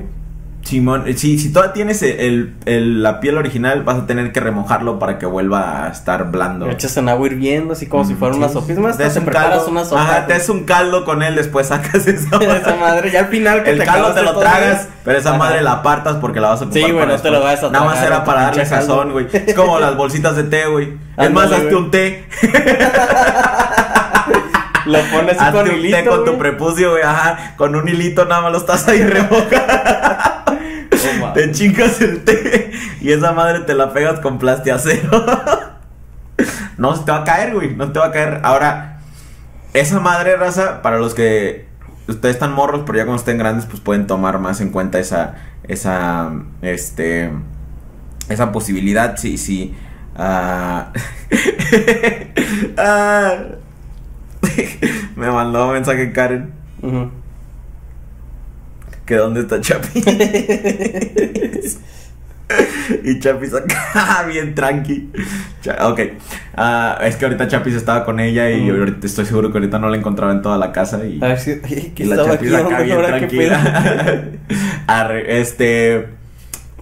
Speaker 1: Simón, eh, si, si todavía tienes el, el- la piel original, vas a tener que remojarlo para que vuelva a estar blando.
Speaker 2: Lo echas en agua hirviendo, así como si fuera una
Speaker 1: Sí.
Speaker 2: sopa. Es más,
Speaker 1: Te un
Speaker 2: preparas
Speaker 1: caldo.
Speaker 2: una sopa.
Speaker 1: Ajá, te haces un caldo con él, después sacas esa
Speaker 2: Esa madre, ya al final que
Speaker 1: El
Speaker 2: te
Speaker 1: caldo te lo tragas, pero esa
Speaker 2: Ajá.
Speaker 1: madre la apartas porque la vas a ocupar
Speaker 2: Sí, güey, no te lo vayas a
Speaker 1: Nada más
Speaker 2: tragar,
Speaker 1: era para darle sazón, güey. Es como las bolsitas de té, güey. Es más, hazte un té.
Speaker 2: Lo pones con
Speaker 1: un té
Speaker 2: hilito,
Speaker 1: con tu prepucio, güey. Ajá, con un hilito nada más lo estás ahí remojando. Te chingas el té y esa madre te la pegas con plastiacero. no se te va a caer, güey. No te va a caer. Ahora, esa madre raza, para los que ustedes están morros, pero ya cuando estén grandes, pues pueden tomar más en cuenta esa, esa, este, esa posibilidad. Sí, sí. Ah. Ah. Me mandó un mensaje Karen.
Speaker 2: Ujú.
Speaker 1: Que dónde está Chapi. y Chapi acá bien tranqui. Ok. Ah, es que ahorita Chapi estaba con ella y ahorita estoy seguro que ahorita no la encontraba en toda la casa y,
Speaker 2: A ver si. ¿Qué
Speaker 1: y la
Speaker 2: estaba
Speaker 1: Chapi
Speaker 2: aquí?
Speaker 1: acá bien tranquila. Arre, este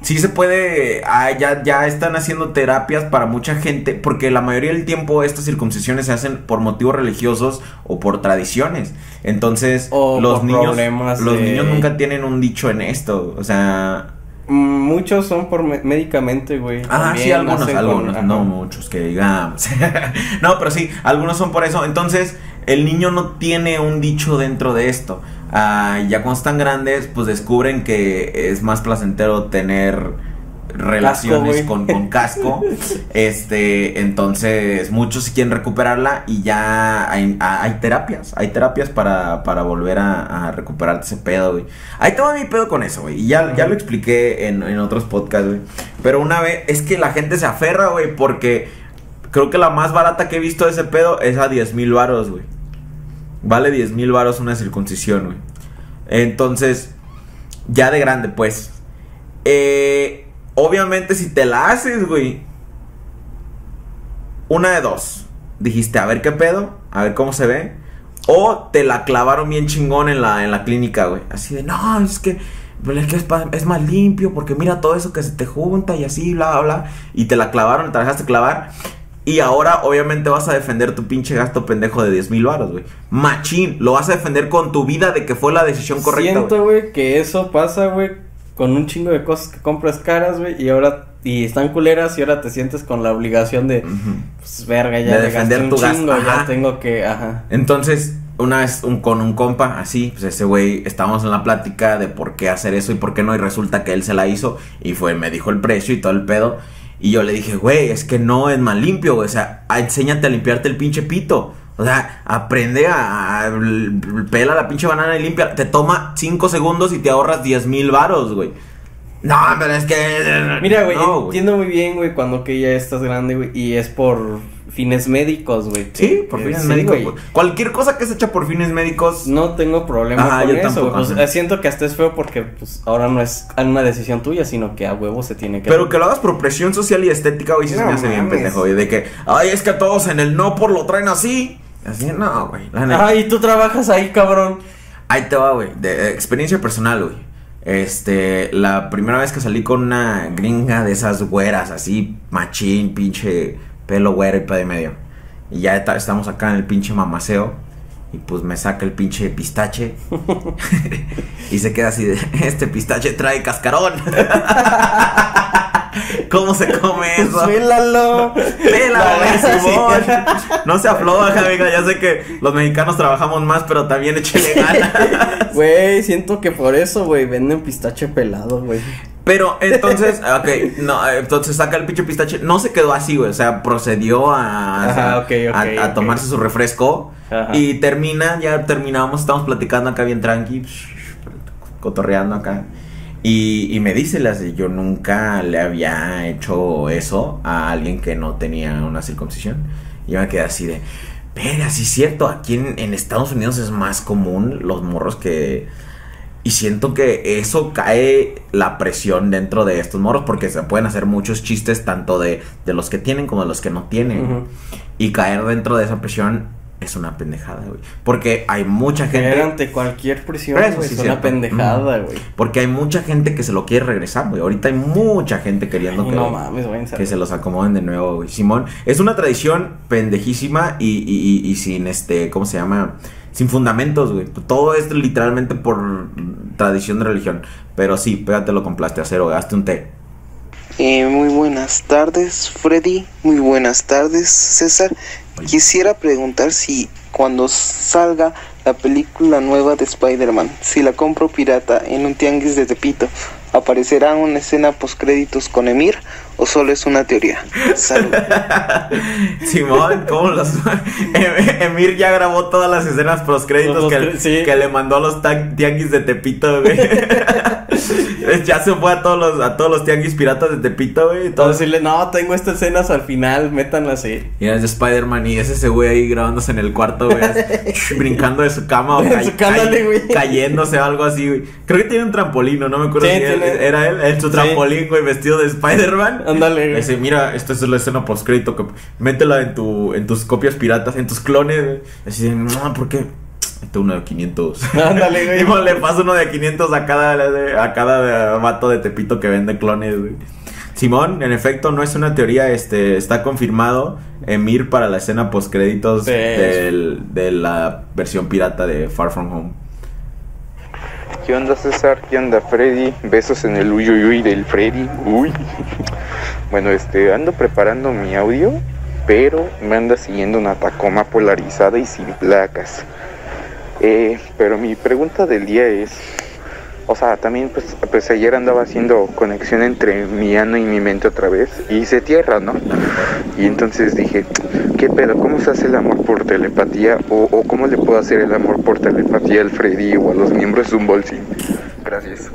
Speaker 1: sí se puede, ah, ya, ya están haciendo terapias para mucha gente, porque la mayoría del tiempo estas circuncisiones se hacen por motivos religiosos o por tradiciones. Entonces,
Speaker 2: O
Speaker 1: los niños, los
Speaker 2: de-
Speaker 1: niños nunca tienen un dicho en esto, o sea,
Speaker 2: Muchos son por me- médicamente, güey.
Speaker 1: Ah, sí, algunos, algunos,
Speaker 2: con-
Speaker 1: no muchos que digamos. no, pero sí, algunos son por eso. Entonces, el niño no tiene un dicho dentro de esto. Ah, ya cuando están grandes, pues descubren que es más placentero tener relaciones con, con casco. este, entonces, muchos quieren recuperarla y ya hay, hay terapias. Hay terapias para, para volver a, a recuperarte ese pedo, güey. Ahí va mi pedo con eso, güey. Y ya, ya lo expliqué en, en otros podcasts, güey. Pero una vez, es que la gente se aferra, güey, porque creo que la más barata que he visto de ese pedo es a 10 mil varos, güey. Vale 10 mil varos una circuncisión, güey. Entonces, ya de grande, pues. Eh, obviamente, si te la haces, güey. Una de dos. Dijiste, a ver qué pedo, a ver cómo se ve. O te la clavaron bien chingón en la, en la clínica, güey. Así de, no, es que, pues, es, más limpio porque mira todo eso que se te junta y así, bla, bla, bla. Y te la clavaron, te la dejaste clavar. Y ahora, obviamente, vas a defender tu pinche gasto pendejo de 10 mil baros, güey. Machín, lo vas a defender con tu vida de que fue la decisión correcta.
Speaker 2: Siento, güey, que eso pasa, güey, con un chingo de cosas que compras caras, güey, y ahora y están culeras y ahora te sientes con la obligación de pues verga, ya
Speaker 1: De defender
Speaker 2: gasté un
Speaker 1: tu gasto,
Speaker 2: chingo,
Speaker 1: ajá.
Speaker 2: ya tengo que, ajá.
Speaker 1: Entonces, una vez un- con un compa, así, pues ese güey, estábamos en la plática de por qué hacer eso y por qué no, y resulta que él se la hizo y fue, me dijo el precio y todo el pedo. Y yo le dije, güey, es que no es más limpio, güey, o sea, enséñate a limpiarte el pinche pito. O sea, aprende a, pela la pinche banana y limpia. Te toma 5 segundos y te ahorras 10 mil varos, güey. No, pero es que...
Speaker 2: Mira, güey,
Speaker 1: no,
Speaker 2: entiendo muy bien, güey, cuando que ya estás grande, güey, y es por fines médicos, güey.
Speaker 1: Sí,
Speaker 2: que-
Speaker 1: por
Speaker 2: que-
Speaker 1: fines
Speaker 2: sí,
Speaker 1: médicos. Cualquier cosa que es hecha por fines médicos...
Speaker 2: No tengo problema
Speaker 1: Ajá,
Speaker 2: con
Speaker 1: yo
Speaker 2: eso. Pues,
Speaker 1: ajá.
Speaker 2: eh, siento que hasta es feo porque pues ahora no es una decisión tuya, sino que a huevo se tiene que
Speaker 1: Pero que lo hagas por presión social y estética, güey, sí se
Speaker 2: No
Speaker 1: me hace bien pendejo, güey. De que, ay, es que a todos en el no por lo traen así. Así, no, güey.
Speaker 2: Ay, tú trabajas ahí, cabrón.
Speaker 1: Ahí te va, güey. De, eh, experiencia personal, güey. Este, la primera vez que salí con una gringa de esas güeras, así, machín, pinche pelo güero y pedo y medio. Y ya está- estamos acá en el pinche mamaceo. Y pues me saca el pinche pistache. y se queda así de, este pistache trae cascarón. ¿Cómo se come eso?
Speaker 2: Sí.
Speaker 1: Simón. No se afloja, amiga. Ya sé que los mexicanos trabajamos más, pero también échele ganas.
Speaker 2: Güey, siento que por eso, güey, venden pistache pelado, güey.
Speaker 1: Pero entonces, ok, no, entonces saca el pinche pistache. No se quedó así, güey. O sea, procedió a,
Speaker 2: Ajá,
Speaker 1: a- tomarse su refresco.
Speaker 2: Ajá.
Speaker 1: Y termina, ya terminamos, estamos platicando acá bien tranqui, cotorreando acá. Y, y me dice, las yo nunca le había hecho eso a alguien que no tenía una circuncisión. Y yo me quedé así de, pero sí es cierto, aquí en, en Estados Unidos es más común los morros que... Y siento que eso cae la presión dentro de estos morros porque se pueden hacer muchos chistes tanto de, de los que tienen como de los que no tienen. Y caer dentro de esa presión es una pendejada, güey. Porque hay mucha
Speaker 2: Caer
Speaker 1: gente...
Speaker 2: ante cualquier presión,
Speaker 1: Eso
Speaker 2: güey,
Speaker 1: sí
Speaker 2: es una pendejada, güey.
Speaker 1: Porque hay mucha gente que se lo quiere regresar, güey. Ahorita hay mucha gente queriendo
Speaker 2: Ay,
Speaker 1: que,
Speaker 2: No mames,
Speaker 1: que se los acomoden de nuevo, güey. Simón, es una tradición pendejísima y, y- y- y sin este, ¿cómo se llama? Sin fundamentos, güey. Todo es literalmente por tradición de religión. Pero sí, pégatelo con plastecero, hazte un té.
Speaker 4: Eh, muy buenas tardes, Freddy. Muy buenas tardes, César. Quisiera preguntar si cuando salga la película nueva de Spider-Man, si la compro pirata en un tianguis de Tepito, ¿aparecerá una escena postcréditos con Emir o solo es una teoría? Saludos.
Speaker 1: Simón, ¿cómo los.? Em- Emir ya grabó todas las escenas post créditos
Speaker 2: Los
Speaker 1: que,
Speaker 2: sí.
Speaker 1: le mandó a los tianguis de Tepito, güey. ya se fue a todos los, a todos los tianguis piratas de Tepito, güey. y
Speaker 2: Todo
Speaker 1: Todos
Speaker 2: decirle, no, tengo estas escenas al final, métanlas ahí.
Speaker 1: Y es de Spider-Man y es ese güey ahí grabándose en el cuarto, güey, brincando de su cama o ca-
Speaker 2: su güey.
Speaker 1: cayéndose o algo así, güey. Creo que tiene un trampolín, ¿no? No me acuerdo
Speaker 2: Sí,
Speaker 1: si él-
Speaker 2: tiene-
Speaker 1: era él, en su
Speaker 2: Sí.
Speaker 1: trampolín, güey, vestido de Spider-Man.
Speaker 2: Ándale.
Speaker 1: Dice, mira, esta es la escena postcrédito métela en tu en tus copias piratas, en tus clones. Así, de, no, ¿por qué? Este uno de 500.
Speaker 2: Ándale, güey.
Speaker 1: Y pues, le paso uno de 500 a cada a cada vato de Tepito que vende clones, güey. Simón, en efecto, no es una teoría, este, está confirmado Emir para la escena postcréditos del, de la versión pirata de Far From Home.
Speaker 5: ¿Qué onda César? ¿Qué onda Freddy? Besos en el uy uy uy del Freddy. Uy. Bueno, este, ando preparando mi audio, pero me anda siguiendo una Tacoma polarizada y sin placas. Eh, pero mi pregunta del día es, o sea, también pues, pues ayer andaba haciendo conexión entre mi ano y mi mente otra vez y hice tierra, ¿no? Y entonces dije, ¿qué pedo? ¿Cómo se hace el amor por telepatía? ¿O, o cómo le puedo hacer el amor por telepatía al Freddy o a los miembros de un bolsín? Gracias.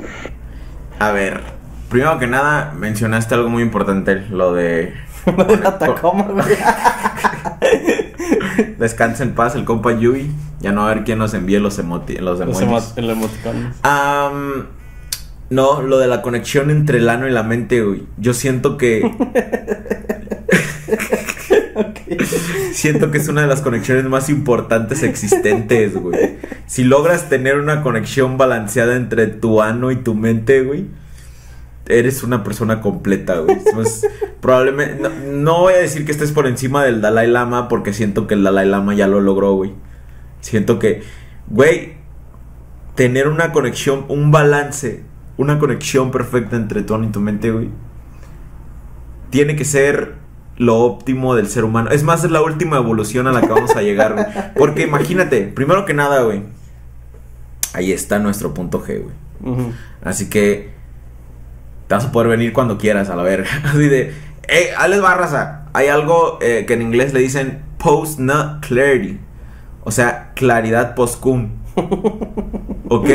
Speaker 1: A ver, primero que nada, mencionaste algo muy importante, lo de...
Speaker 2: Lo de la Tacoma, güey.
Speaker 1: Descansa en paz el compa Yui. Ya no va a ver quién nos envíe los, emoti los
Speaker 2: Los
Speaker 1: emojis.
Speaker 2: emo-
Speaker 1: no, lo de la conexión entre el ano y la mente, güey. Yo siento que. Siento que es una de las conexiones más importantes existentes, güey. Si logras tener una conexión balanceada entre tu ano y tu mente, güey. Eres una persona completa, güey. Pues, probablemente, no, no voy a decir que estés por encima del Dalai Lama porque siento que el Dalai Lama ya lo logró, güey. Siento que, güey, tener una conexión, un balance, una conexión perfecta entre tu alma y tu mente, güey. Tiene que ser lo óptimo del ser humano. Es más, es la última evolución a la que vamos a llegar, güey. Porque imagínate, primero que nada, güey. Ahí está nuestro punto G, güey. Así que te vas a poder venir cuando quieras, a la verga. Así de, eh, Alex Barraza, hay algo eh, que en inglés le dicen post-nut clarity. O sea, claridad post-cum. ¿Ok?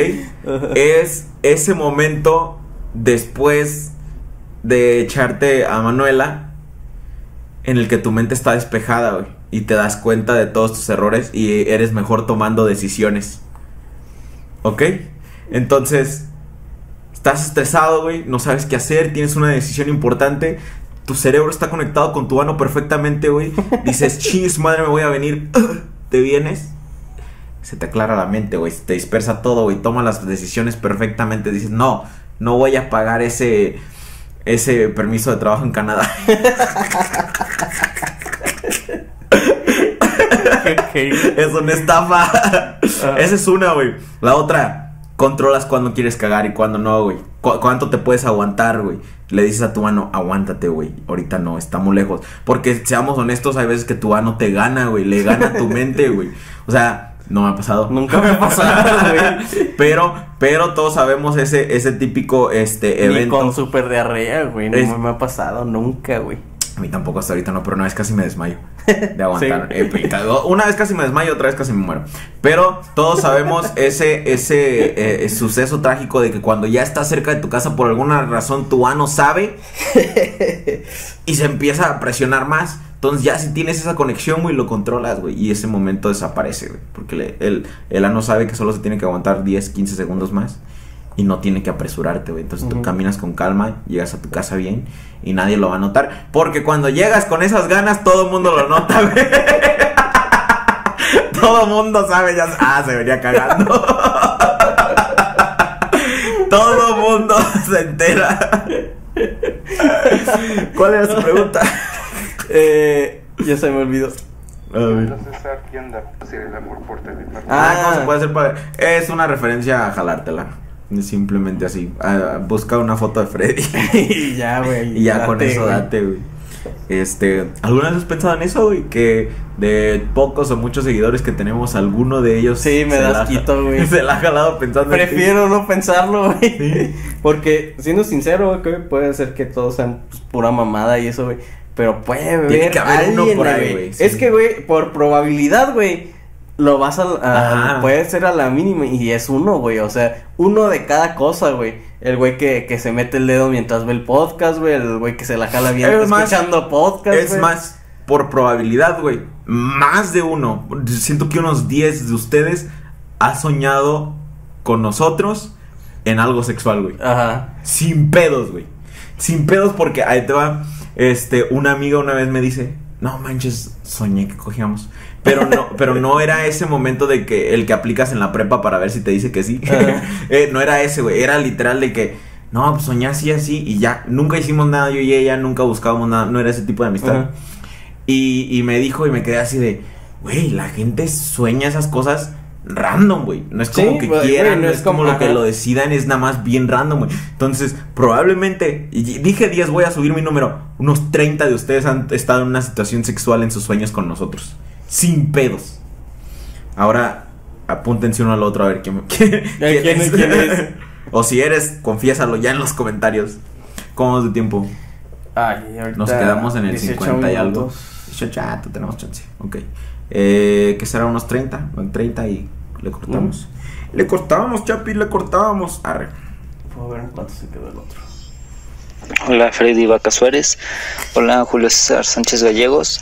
Speaker 1: Es ese momento después de echarte a Manuela en el que tu mente está despejada, güey. Y te das cuenta de todos tus errores y eres mejor tomando decisiones. ¿Ok? Entonces, estás estresado, güey, no sabes qué hacer, tienes una decisión importante, tu cerebro está conectado con tu ano perfectamente, güey. Dices, chis, madre, me voy a venir. Te vienes. Se te aclara la mente, güey. Se te dispersa todo, güey. Toma las decisiones perfectamente. Dices, no, no voy a pagar ese, ese permiso de trabajo en Canadá. es una estafa. Esa es una, güey. La otra, controlas cuando quieres cagar y cuando no, güey. Cu- ¿Cuánto te puedes aguantar, güey? Le dices a tu mano, aguántate, güey. Ahorita no, está muy lejos. Porque seamos honestos, hay veces que tu ano te gana, güey. Le gana tu mente, güey. O sea, no me ha pasado.
Speaker 2: Nunca me ha pasado, güey.
Speaker 1: Pero, pero todos sabemos ese, ese típico este
Speaker 2: Ni
Speaker 1: evento.
Speaker 2: con super diarrea, güey. No
Speaker 1: Es-
Speaker 2: me ha pasado nunca, güey.
Speaker 1: A mí tampoco hasta ahorita no, pero una vez casi me desmayo de aguantar. Eh, pues, una vez casi me desmayo, otra vez casi me muero. Pero todos sabemos ese, ese eh, suceso trágico de que cuando ya estás cerca de tu casa, por alguna razón tu ano sabe y se empieza a presionar más. Entonces ya si tienes esa conexión, güey, lo controlas, güey. Y ese momento desaparece, güey. Porque le- el, el ano sabe que solo se tiene que aguantar 10, 15 segundos más. Y no tiene que apresurarte, güey. Entonces tú
Speaker 2: Ujú.
Speaker 1: caminas con calma, llegas a tu casa bien y nadie lo va a notar. Porque cuando llegas con esas ganas, todo el mundo lo nota, güey. todo el mundo sabe, ya. Ah, se venía cagando. todo el mundo se entera. ¿Cuál era su pregunta?
Speaker 2: Eh, ya se me olvidó.
Speaker 1: A ver.
Speaker 5: César, ¿qué onda? Hacer el amor por teléfono.
Speaker 1: Ah,
Speaker 2: Ah.
Speaker 1: ¿cómo se puede hacer para.? Es una referencia a jalártela. Simplemente así. Ah, busca una foto de Freddy.
Speaker 2: y ya, güey.
Speaker 1: y ya con eso date, güey. Este, ¿alguna vez has pensado en eso, güey? Que de pocos o muchos seguidores que tenemos, alguno de ellos.
Speaker 2: Sí, me das quito, güey.
Speaker 1: Se la ha jalado pensando en.
Speaker 2: Prefiero no pensarlo, güey.
Speaker 1: Sí.
Speaker 2: Porque, siendo sincero, güey, puede ser que todos sean pues, pura mamada y eso, güey. Pero puede haber,
Speaker 1: Tiene que haber uno
Speaker 2: alguien,
Speaker 1: por ahí,
Speaker 2: güey.
Speaker 1: güey, sí.
Speaker 2: Es que, güey, por probabilidad, güey, lo vas a, a-
Speaker 1: Ajá.
Speaker 2: Puede ser a la mínima y es uno, güey. O sea, uno de cada cosa, güey. El güey que, que se mete el dedo mientras ve el podcast, güey. El güey que se la jala bien
Speaker 1: Es más,
Speaker 2: escuchando podcast,
Speaker 1: Es más, por probabilidad, güey. Más de uno. Siento que unos 10 de ustedes ha soñado con nosotros en algo sexual, güey.
Speaker 2: Ajá.
Speaker 1: Sin pedos, güey. Sin pedos porque ahí te va. Este, una amiga una vez me dice, no manches, soñé que cogíamos. Pero no, pero no era ese momento de que el que aplicas en la prepa para ver si te dice que sí. Eh, no era ese, güey. Era literal de que, no, pues soñé así, así, y ya. Nunca hicimos nada, yo y ella, nunca buscábamos nada. No era ese tipo de amistad. Y, y me dijo y me quedé así de, güey, la gente sueña esas cosas random, güey. No es como
Speaker 2: Sí,
Speaker 1: que quieran, no, es como, lo que lo decidan, es nada más bien random, güey. Entonces, probablemente, y dije 10, voy a subir mi número. Unos 30 de ustedes han estado en una situación sexual en sus sueños con nosotros. Sin pedos. Ahora, apúntense uno al otro a ver quién, quién,
Speaker 2: ¿Quién es? ¿Quién es?
Speaker 1: o si eres, confiésalo ya en los comentarios. ¿Cómo vamos de tiempo?
Speaker 2: Ay, ahorita
Speaker 1: Nos quedamos en el
Speaker 2: 18
Speaker 1: 50 y algo.
Speaker 2: minutos.
Speaker 1: 18, tú tenemos chance. Ok. Eh, ¿Qué será? Unos 30. En 30 y le cortamos. Le cortábamos, Chapi, le cortábamos. Arre.
Speaker 2: Puedo ver en cuánto se quedó el otro.
Speaker 3: Hola Freddy Vaca Suárez. Hola Julio César Sánchez Gallegos.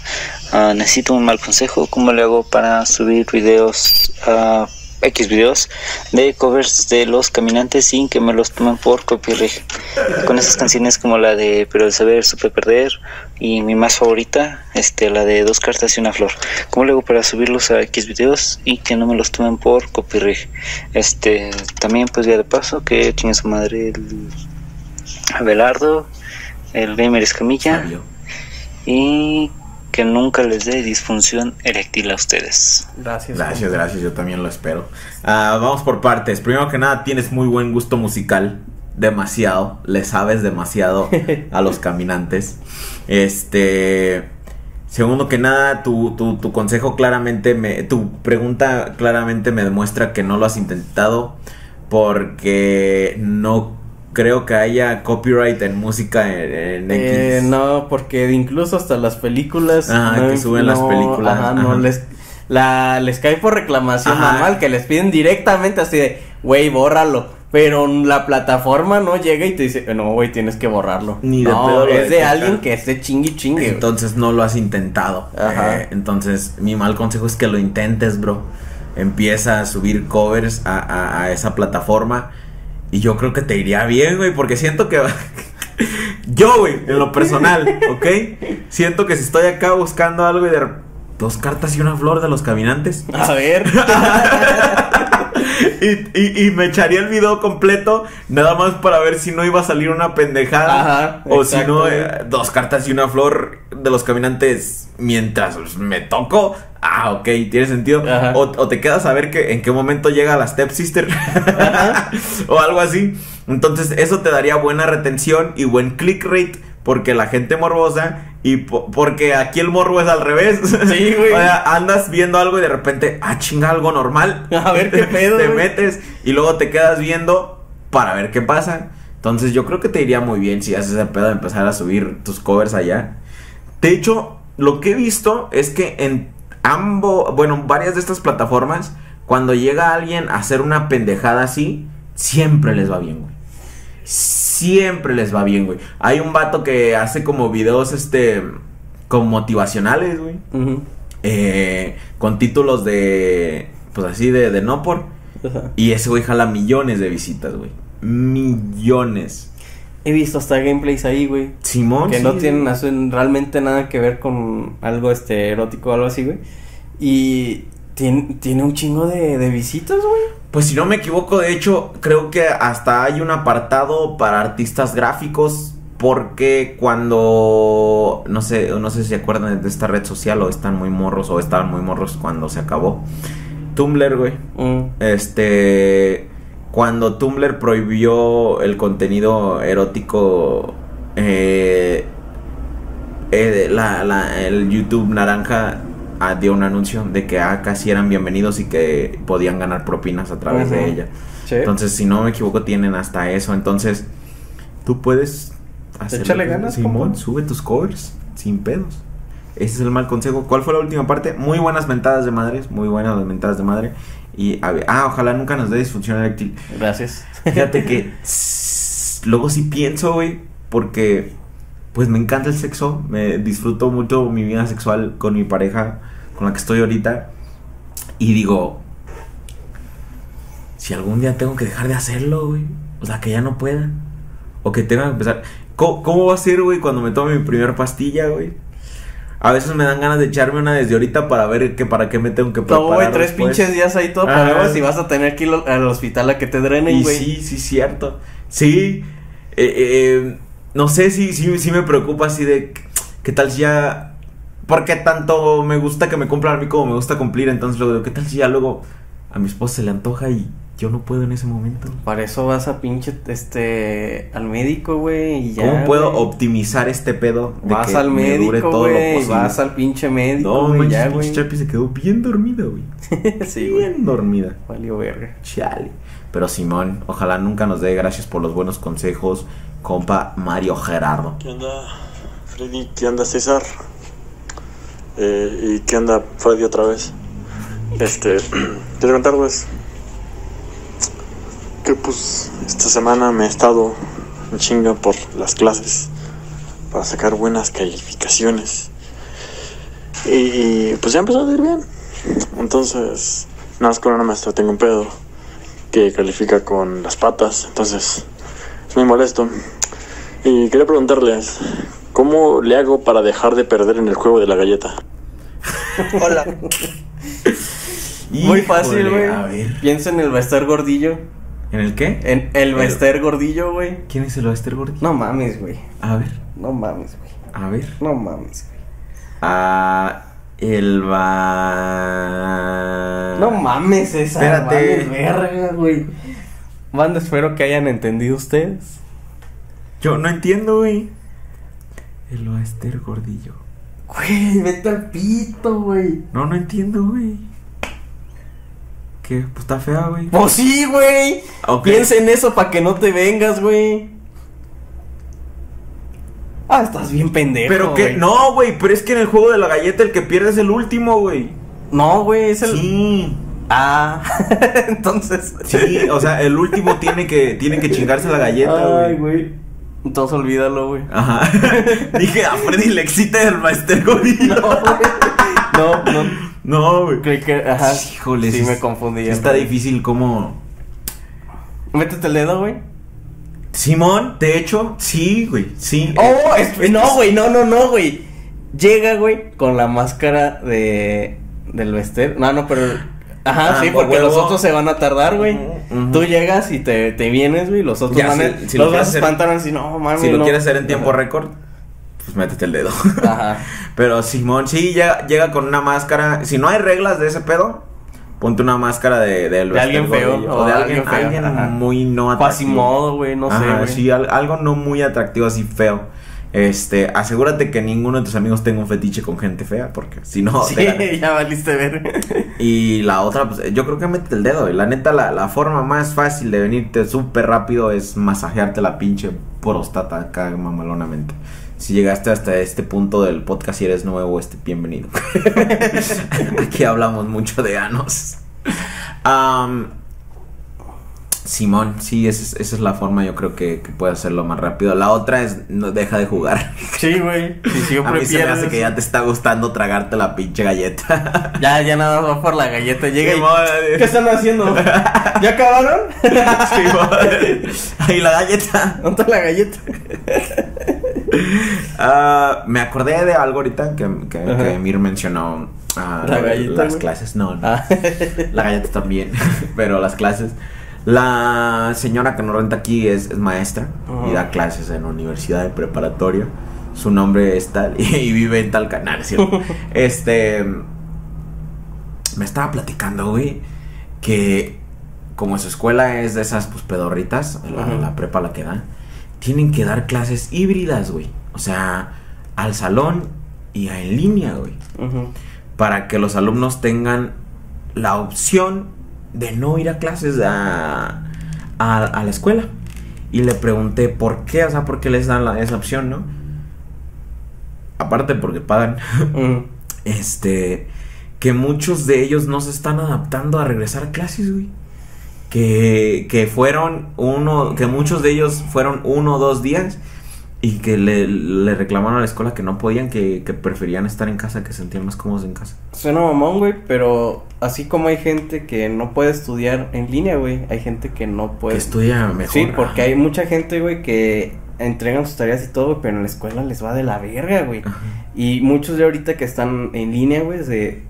Speaker 3: Ah, necesito un mal consejo. ¿Cómo le hago para subir videos a X videos de covers de los caminantes sin que me los tomen por copyright? Con esas canciones como la de Pero el saber supe perder y mi más favorita, este, la de Dos cartas y una flor. ¿Cómo le hago para subirlos a X videos y que no me los tomen por copyright? Este, también pues ya de paso que tiene su madre el
Speaker 6: Abelardo, el gamer Escamilla y que nunca les dé disfunción eréctil a ustedes.
Speaker 2: Gracias.
Speaker 1: Gracias, gracias, yo también lo espero. Ah, vamos por partes. Primero que nada, tienes muy buen gusto musical. Demasiado. Le sabes demasiado a los caminantes. Este. Segundo que nada, tu, tu, tu consejo claramente me. Tu pregunta claramente me demuestra que no lo has intentado. Porque no creo que haya copyright en música en, en
Speaker 2: Eh,
Speaker 1: X.
Speaker 2: no, porque incluso hasta las películas.
Speaker 1: Ah,
Speaker 2: no,
Speaker 1: que suben las películas,
Speaker 2: Ajá, no
Speaker 1: ajá.
Speaker 2: les. La, les cae por reclamación
Speaker 1: Ajá.
Speaker 2: normal, que les piden directamente así de, güey, bórralo. Pero la plataforma no llega y te dice, no, güey, tienes que borrarlo.
Speaker 1: Ni de
Speaker 2: no,
Speaker 1: pedo
Speaker 2: es de alguien que esté chingue chingue.
Speaker 1: Entonces no lo has intentado.
Speaker 2: Ajá.
Speaker 1: Eh, entonces, mi mal consejo es que lo intentes, bro. Empieza a subir covers a, a- a esa plataforma. Y yo creo que te iría bien, güey. Porque siento que. yo, güey, en lo personal, ¿ok? Siento que si estoy acá buscando algo y de. Dos cartas y una flor de los caminantes.
Speaker 2: A ver.
Speaker 1: y, y- y me echaría el video completo nada más para ver si no iba a salir una pendejada
Speaker 2: Ajá,
Speaker 1: o si no eh, dos cartas y una flor de los caminantes mientras me toco. Ah ok tiene sentido.
Speaker 2: Ajá.
Speaker 1: o, o te quedas a ver que en qué momento llega la step sister. O algo así. Entonces eso te daría buena retención y buen click rate porque la gente morbosa y po- porque aquí el morbo es al revés.
Speaker 2: Sí, güey.
Speaker 1: o sea, andas viendo algo y de repente, ah, chinga, algo normal.
Speaker 2: A ver qué pedo,
Speaker 1: te
Speaker 2: güey.
Speaker 1: metes y luego te quedas viendo para ver qué pasa. Entonces yo creo que te iría muy bien si haces ese pedo de empezar a subir tus covers allá. De hecho, lo que he visto es que en ambos, bueno, varias de estas plataformas, cuando llega alguien a hacer una pendejada así, siempre les va bien, güey. Siempre les va bien, güey. Hay un vato que hace como videos, este, como motivacionales, güey. Eh, con títulos de, pues así, de, de no por. Y ese güey jala millones de visitas, güey. Millones.
Speaker 2: He visto hasta gameplays ahí, güey.
Speaker 1: Simón.
Speaker 2: que
Speaker 1: sí.
Speaker 2: no tienen realmente nada que ver con algo este erótico o algo así, güey. Y tiene, tiene un chingo de, de visitas, güey.
Speaker 1: Pues si no me equivoco, de hecho, creo que hasta hay un apartado para artistas gráficos. Porque cuando. No sé, no sé si se acuerdan de esta red social o están muy morros o estaban muy morros cuando se acabó. Tumblr, güey.
Speaker 2: Mm.
Speaker 1: Este. Cuando Tumblr prohibió el contenido erótico. Eh, eh, la- la- el YouTube Naranja ah, dio un anuncio de que ah, casi eran bienvenidos y que podían ganar propinas a través de ella.
Speaker 2: Sí.
Speaker 1: Entonces, si no me equivoco, tienen hasta eso. Entonces, tú puedes hacer.
Speaker 2: Échale ganas,
Speaker 1: Simón,
Speaker 2: compa.
Speaker 1: sube tus covers sin pedos. Ese es el mal consejo. ¿Cuál fue la última parte? Muy buenas mentadas de madres. Muy buenas las mentadas de madre. Y a ver, ah, ojalá nunca nos dé disfunción eréctil.
Speaker 2: Gracias.
Speaker 1: Fíjate que luego sí pienso, güey, porque pues me encanta el sexo, me disfruto mucho mi vida sexual con mi pareja, con la que estoy ahorita, y digo, si algún día tengo que dejar de hacerlo, güey, o sea, que ya no pueda, o que tenga que empezar, ¿cómo, cómo va a ser, güey, cuando me tome mi primera pastilla, güey? A veces me dan ganas de echarme una desde ahorita para ver que para qué me tengo que preparar.
Speaker 2: No, güey, tres
Speaker 1: después.
Speaker 2: pinches días ahí todo para si vas a tener que ir al- al hospital a que te drenen, güey.
Speaker 1: sí, sí, cierto. Sí. eh, eh, no sé si sí, sí me preocupa así de qué tal si ya. Porque tanto me gusta que me cumplan a mí como me gusta cumplir. Entonces luego digo, ¿qué tal si ya luego a mi esposa se le antoja y yo no puedo en ese momento?
Speaker 2: Para eso vas a pinche, este, al médico, güey, y ya.
Speaker 1: ¿Cómo puedo optimizar este pedo de
Speaker 2: Vas
Speaker 1: que
Speaker 2: al
Speaker 1: me dure
Speaker 2: médico,
Speaker 1: todo lo
Speaker 2: güey,
Speaker 1: posible?
Speaker 2: vas al pinche médico,
Speaker 1: No,
Speaker 2: güey,
Speaker 1: manches,
Speaker 2: ya,
Speaker 1: pinche. Chapi se quedó bien dormida, güey.
Speaker 2: sí.
Speaker 1: Bien dormida.
Speaker 2: Valió verga.
Speaker 1: Chale. Pero Simón, ojalá nunca nos dé gracias por los buenos consejos, compa Mario Gerardo.
Speaker 7: ¿Qué onda, Freddy? ¿Qué onda, César? Eh, ¿Y qué onda, Freddy, otra vez? Este, quiero contarles que, pues, esta semana me he estado en chinga por las clases para sacar buenas calificaciones. Y, pues, ya empezó a ir bien. Entonces, nada más con una maestra tengo un pedo que califica con las patas. Entonces, es muy molesto. Y quería preguntarles, ¿cómo le hago para dejar de perder en el juego de la galleta?
Speaker 4: Hola.
Speaker 2: Muy fácil, güey.
Speaker 1: A ver.
Speaker 2: Piensa en el Bester Gordillo.
Speaker 1: ¿En el qué?
Speaker 2: En el Bester Gordillo, güey.
Speaker 1: ¿Quién es el Oester Gordillo?
Speaker 2: No mames, güey.
Speaker 1: A ver,
Speaker 2: No mames, güey.
Speaker 1: a ver.
Speaker 2: No mames, güey.
Speaker 1: Ah, el va.
Speaker 2: No mames, esa.
Speaker 1: Espérate.
Speaker 2: Espérate. verga, güey. Banda, espero que hayan entendido ustedes.
Speaker 1: Yo no entiendo, güey. El Oester Gordillo.
Speaker 2: Güey, vete al pito, güey.
Speaker 1: No, no entiendo, güey. ¿Qué? Pues está fea, güey.
Speaker 2: Pues sí, güey.
Speaker 1: Ok.
Speaker 2: Piensa en eso para que no te vengas, güey. Ah, estás bien pendejo.
Speaker 1: Pero que. No, güey. Pero es que en el juego de la galleta el que pierde es el último, güey.
Speaker 2: No, güey, es el.
Speaker 1: Sí.
Speaker 2: Ah, entonces.
Speaker 1: Sí, o sea, el último tiene que, tiene que chingarse la galleta,
Speaker 2: Ay,
Speaker 1: güey.
Speaker 2: güey. Entonces olvídalo, güey.
Speaker 1: Ajá. Dije, a Freddy le excita el Master Gordillo.
Speaker 2: No, güey. No, no.
Speaker 1: No, güey.
Speaker 2: Creí que. Ajá.
Speaker 1: Híjole,
Speaker 2: Sí, me confundí.
Speaker 1: sí Está difícil como.
Speaker 2: Métete el dedo, güey.
Speaker 1: Simón, de hecho, sí, güey. Sí.
Speaker 2: Oh, es- no, güey, no, no, no, güey. Llega, güey, con la máscara de. Del Bester. No, no, pero. Ajá,
Speaker 1: Ah,
Speaker 2: sí, porque
Speaker 1: huevo.
Speaker 2: los otros se van a tardar, güey. Tú llegas y te, te vienes, güey. Los otros
Speaker 1: Ya,
Speaker 2: van a.
Speaker 1: si lo
Speaker 2: los vas a espantar así, no, mami.
Speaker 1: si lo
Speaker 2: no.
Speaker 1: quieres hacer en tiempo récord, pues métete el dedo.
Speaker 2: Ajá.
Speaker 1: Pero Simón, sí, llega, llega con una máscara. Si no hay reglas de ese pedo, ponte una máscara de,
Speaker 2: De alguien feo, o
Speaker 1: O de alguien,
Speaker 2: alguien feo,
Speaker 1: alguien muy no atractivo.
Speaker 2: Quasimodo, güey, no sé, güey.
Speaker 1: sí, al- algo no muy atractivo, así feo. Este, asegúrate que ninguno de tus amigos tenga un fetiche con gente fea, porque si no,
Speaker 2: Sí,
Speaker 1: te
Speaker 2: ya valiste ver.
Speaker 1: Y la otra, pues yo creo que métete el dedo. Y la neta, la, la forma más fácil de venirte súper rápido es masajearte la pinche próstata acá mamalonamente. Si llegaste hasta este punto del podcast y eres nuevo, este bienvenido. Aquí hablamos mucho de anos. Am, Simón, sí, esa es, esa es la forma yo creo que, que puede hacerlo más rápido. La otra es no deja de jugar.
Speaker 2: Sí, güey. Si siempre
Speaker 1: A mí se me hace que ya te está gustando tragarte la pinche galleta.
Speaker 2: Ya, ya nada más va por la galleta. Llega y.
Speaker 1: Simón,
Speaker 2: ¿Qué están haciendo? ¿Ya acabaron?
Speaker 1: Simón. Ahí la galleta.
Speaker 2: ¿Dónde está la galleta?
Speaker 1: Ah, me acordé de algo ahorita que, que, Mir mencionó. ah,
Speaker 2: La galleta,
Speaker 1: Las
Speaker 2: güey.
Speaker 1: clases, no, no.
Speaker 2: Ah.
Speaker 1: La galleta también. Pero las clases. La señora que nos renta aquí es, es maestra y da clases en universidad de preparatoria. Su nombre es tal y, vive en tal canal, ¿cierto? este. Me estaba platicando, güey, que como su escuela es de esas pues pedorritas, la,
Speaker 2: Ajá.
Speaker 1: la prepa la que dan, tienen que dar clases híbridas, güey. O sea, al salón y a en línea, güey. Para que los alumnos tengan la opción de no ir a clases a, a, a la escuela. Y le pregunté por qué, o sea, por qué les dan la- esa opción, ¿no? Aparte porque pagan. Este que muchos de ellos no se están adaptando a regresar a clases, güey. Que, que fueron uno, que muchos de ellos fueron uno o dos días y que le, le reclamaron a la escuela que no podían, que, que preferían estar en casa, que se sentían más cómodos en casa.
Speaker 2: Suena mamón, güey, pero así como hay gente que no puede estudiar en línea, güey, hay gente que no puede.
Speaker 1: que estudia mejor.
Speaker 2: Sí, porque hay mucha gente, güey, que entregan sus tareas y todo, pero en la escuela les va de la verga, güey.
Speaker 1: Ajá.
Speaker 2: Y muchos de ahorita que están en línea, güey, de...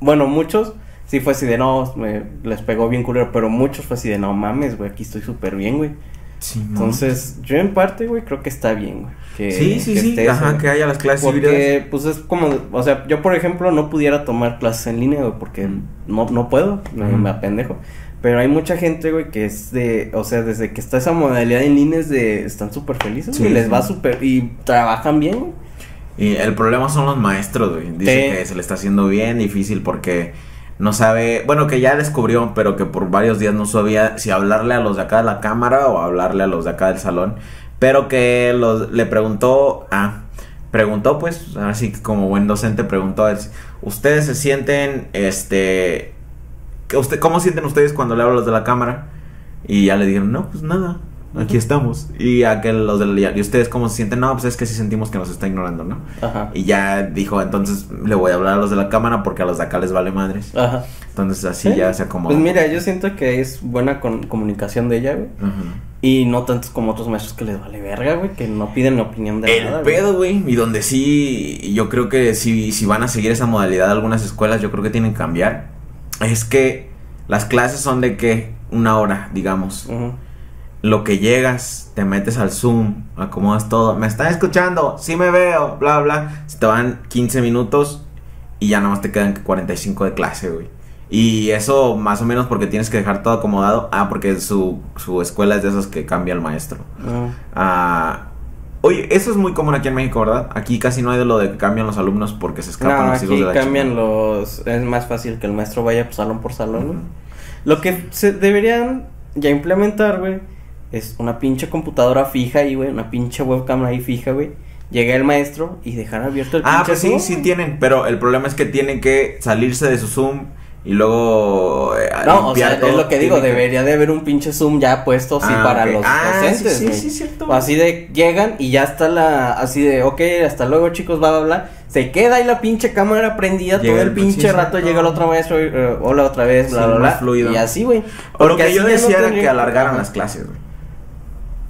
Speaker 2: Bueno, muchos sí fue así de no, me- les pegó bien culero, pero muchos fue así de no mames, güey, aquí estoy súper bien, güey.
Speaker 1: Sí, ¿no?
Speaker 2: Entonces, yo en parte, güey, creo que está bien, güey. Que,
Speaker 1: sí, sí,
Speaker 2: que
Speaker 1: sí, ajá,
Speaker 2: güey.
Speaker 1: que haya las clases híbridas.
Speaker 2: Porque, pues es como, o sea, yo por ejemplo no pudiera tomar clases en línea, güey, porque
Speaker 1: Mm.
Speaker 2: no, no puedo, me, me apendejo. Pero hay mucha gente, güey, que es de, o sea, desde que está esa modalidad en línea es de, están súper felices,
Speaker 1: Sí,
Speaker 2: güey, les
Speaker 1: sí.
Speaker 2: va súper, y trabajan bien, güey.
Speaker 1: Y el problema son los maestros, güey. Dice
Speaker 2: Sí.
Speaker 1: que se le está haciendo bien difícil porque no sabe, bueno, que ya descubrió, pero que por varios días no sabía si hablarle a los de acá de la cámara o hablarle a los de acá del salón. Pero que los, le preguntó, ah, preguntó pues, así como buen docente preguntó, es, ¿ustedes se sienten, este, usted, ¿cómo sienten ustedes cuando le hablo a los de la cámara? Y ya le dijeron, no, pues nada, aquí estamos. Y aquel, los de ¿y ustedes cómo se sienten? No, pues es que sí sentimos que nos está ignorando, ¿no?
Speaker 2: Ajá.
Speaker 1: Y ya dijo, entonces le voy a hablar a los de la cámara porque a los de acá les vale madres.
Speaker 2: Ajá.
Speaker 1: Entonces así
Speaker 2: Sí.
Speaker 1: ya se acomodó.
Speaker 2: Pues mira, yo siento que es buena con- comunicación de ella, güey.
Speaker 1: Ajá.
Speaker 2: Y no tantos como otros maestros que les vale verga, güey, que no piden la opinión de
Speaker 1: El
Speaker 2: nada. güey.
Speaker 1: pedo, güey, y donde sí, yo creo que si, si van a seguir esa modalidad algunas escuelas, yo creo que tienen que cambiar. Es que las clases son de que una hora, digamos.
Speaker 2: Ujú.
Speaker 1: Lo que llegas, te metes al Zoom, acomodas todo. ¿Me están escuchando? Sí me veo, bla, bla. Se te van 15 minutos y ya nada más te quedan 45 de clase, güey. Y eso más o menos porque tienes que dejar todo acomodado. Ah, porque su, su escuela es de esas que cambia el maestro.
Speaker 2: Ujú.
Speaker 1: Ah, oye, eso es muy común aquí en México, ¿verdad? Aquí casi no hay de lo de que cambian los alumnos porque se escapan
Speaker 2: No,
Speaker 1: los hijos de la
Speaker 2: cambian los... Es más fácil que el maestro vaya salón por salón. Lo que se deberían ya implementar, güey, es una pinche computadora fija ahí, güey, una pinche webcam ahí fija, güey. Llega el maestro y dejar abierto el pinche
Speaker 1: Ah, pues sí,
Speaker 2: Zoom,
Speaker 1: sí
Speaker 2: güey.
Speaker 1: tienen, pero el problema es que tienen que salirse de su Zoom y luego eh,
Speaker 2: No, o sea, es lo que digo, debería de haber un pinche Zoom ya puesto así
Speaker 1: Ah,
Speaker 2: para
Speaker 1: ok.
Speaker 2: los
Speaker 1: Ah,
Speaker 2: docentes,
Speaker 1: sí,
Speaker 2: güey.
Speaker 1: sí, cierto.
Speaker 2: O así de, llegan y ya está la, así de, ok, hasta luego chicos, bla, bla, bla. Se queda ahí la pinche cámara prendida
Speaker 1: Llega
Speaker 2: todo el
Speaker 1: el-
Speaker 2: pinche rato, llega el otro maestro, eh, hola otra vez, bla,
Speaker 1: Sí,
Speaker 2: bla,
Speaker 1: más
Speaker 2: bla.
Speaker 1: fluido.
Speaker 2: Y así, güey.
Speaker 1: O lo
Speaker 2: Porque
Speaker 1: que
Speaker 2: así
Speaker 1: yo
Speaker 2: ya no
Speaker 1: decía era
Speaker 2: tendría-
Speaker 1: que alargaran
Speaker 2: Ajá.
Speaker 1: las clases, güey.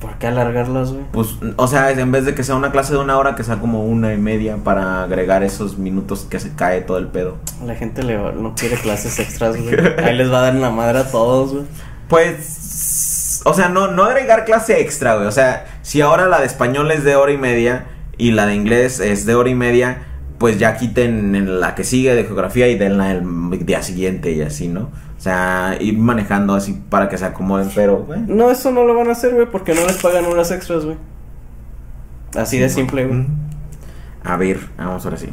Speaker 2: ¿Por qué alargarlas, güey?
Speaker 1: Pues, o sea, en vez de que sea una clase de una hora, que sea como una y media para agregar esos minutos que se cae todo el pedo.
Speaker 2: La gente le, no quiere clases extras, güey. Ahí les va a dar la madre a todos, güey.
Speaker 1: Pues, o sea, no, no agregar clase extra, güey. O sea, si ahora la de español es de hora y media y la de inglés es de hora y media, pues ya quiten en la que sigue de geografía y denla el día siguiente y así, ¿no? O sea, ir manejando así para que se acomoden, pero, güey.
Speaker 2: No, eso no lo van a hacer, güey, porque no les pagan horas extras, güey. Así de simple, güey.
Speaker 1: A ver, vamos ahora sí.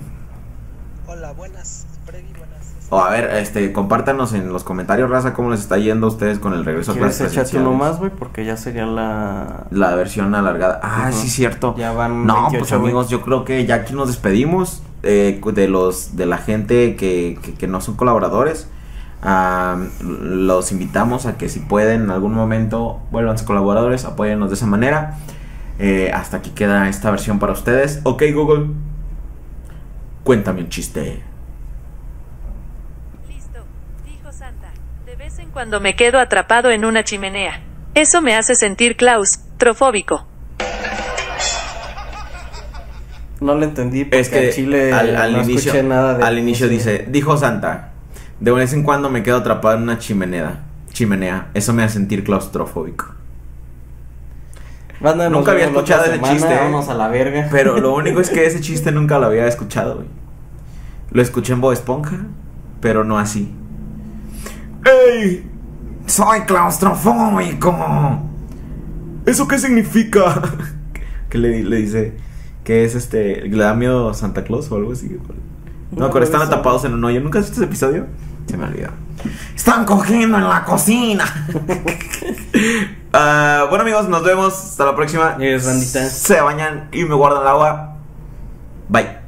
Speaker 8: Hola, buenas. Freddy, buenas.
Speaker 1: O a ver, este, compártanos en los comentarios, raza, cómo les está yendo a ustedes con el regreso a
Speaker 2: ¿Quieres
Speaker 1: clases
Speaker 2: echarte uno más, güey? Porque ya sería la...
Speaker 1: La versión alargada. Ah, sí, cierto.
Speaker 2: Ya van
Speaker 1: No,
Speaker 2: 28,
Speaker 1: pues amigos, yo creo que ya aquí nos despedimos eh, de los de la gente que, que, que no son colaboradores. Ah, los invitamos a que si pueden en algún momento vuelvan colaboradores, apóyennos de esa manera. Eh, hasta aquí queda esta versión para ustedes. Ok, Google. Cuéntame un chiste.
Speaker 9: Listo, dijo Santa. De vez en cuando me quedo atrapado en una chimenea. Eso me hace sentir claustrofóbico.
Speaker 2: No lo entendí porque
Speaker 1: Es que
Speaker 2: en Chile
Speaker 1: al, al
Speaker 2: no
Speaker 1: inicio,
Speaker 2: escuché nada de...
Speaker 1: al inicio dice, dijo Santa, de vez en cuando me quedo atrapado en una chimenea. Chimenea, eso me hace sentir claustrofóbico.
Speaker 2: Banda,
Speaker 1: Nunca había escuchado ese
Speaker 2: semana,
Speaker 1: chiste, ¿eh?
Speaker 2: Vámonos a la verga.
Speaker 1: Pero lo único es que ese chiste nunca lo había escuchado, güey. Lo escuché en Bob Esponja, pero no así. ¡Ey! ¡Soy claustrofóbico! ¿Eso qué significa? que le, le dice que es este. ¿Le da miedo Santa Claus o algo así? No,
Speaker 2: No,
Speaker 1: pero están atrapados en un hoyo. ¿Nunca has visto ese episodio? Se me olvidó. ¡Están cogiendo en la cocina! Ah, bueno, amigos, nos vemos. Hasta la próxima. Se bañan y me guardan el agua. Bye.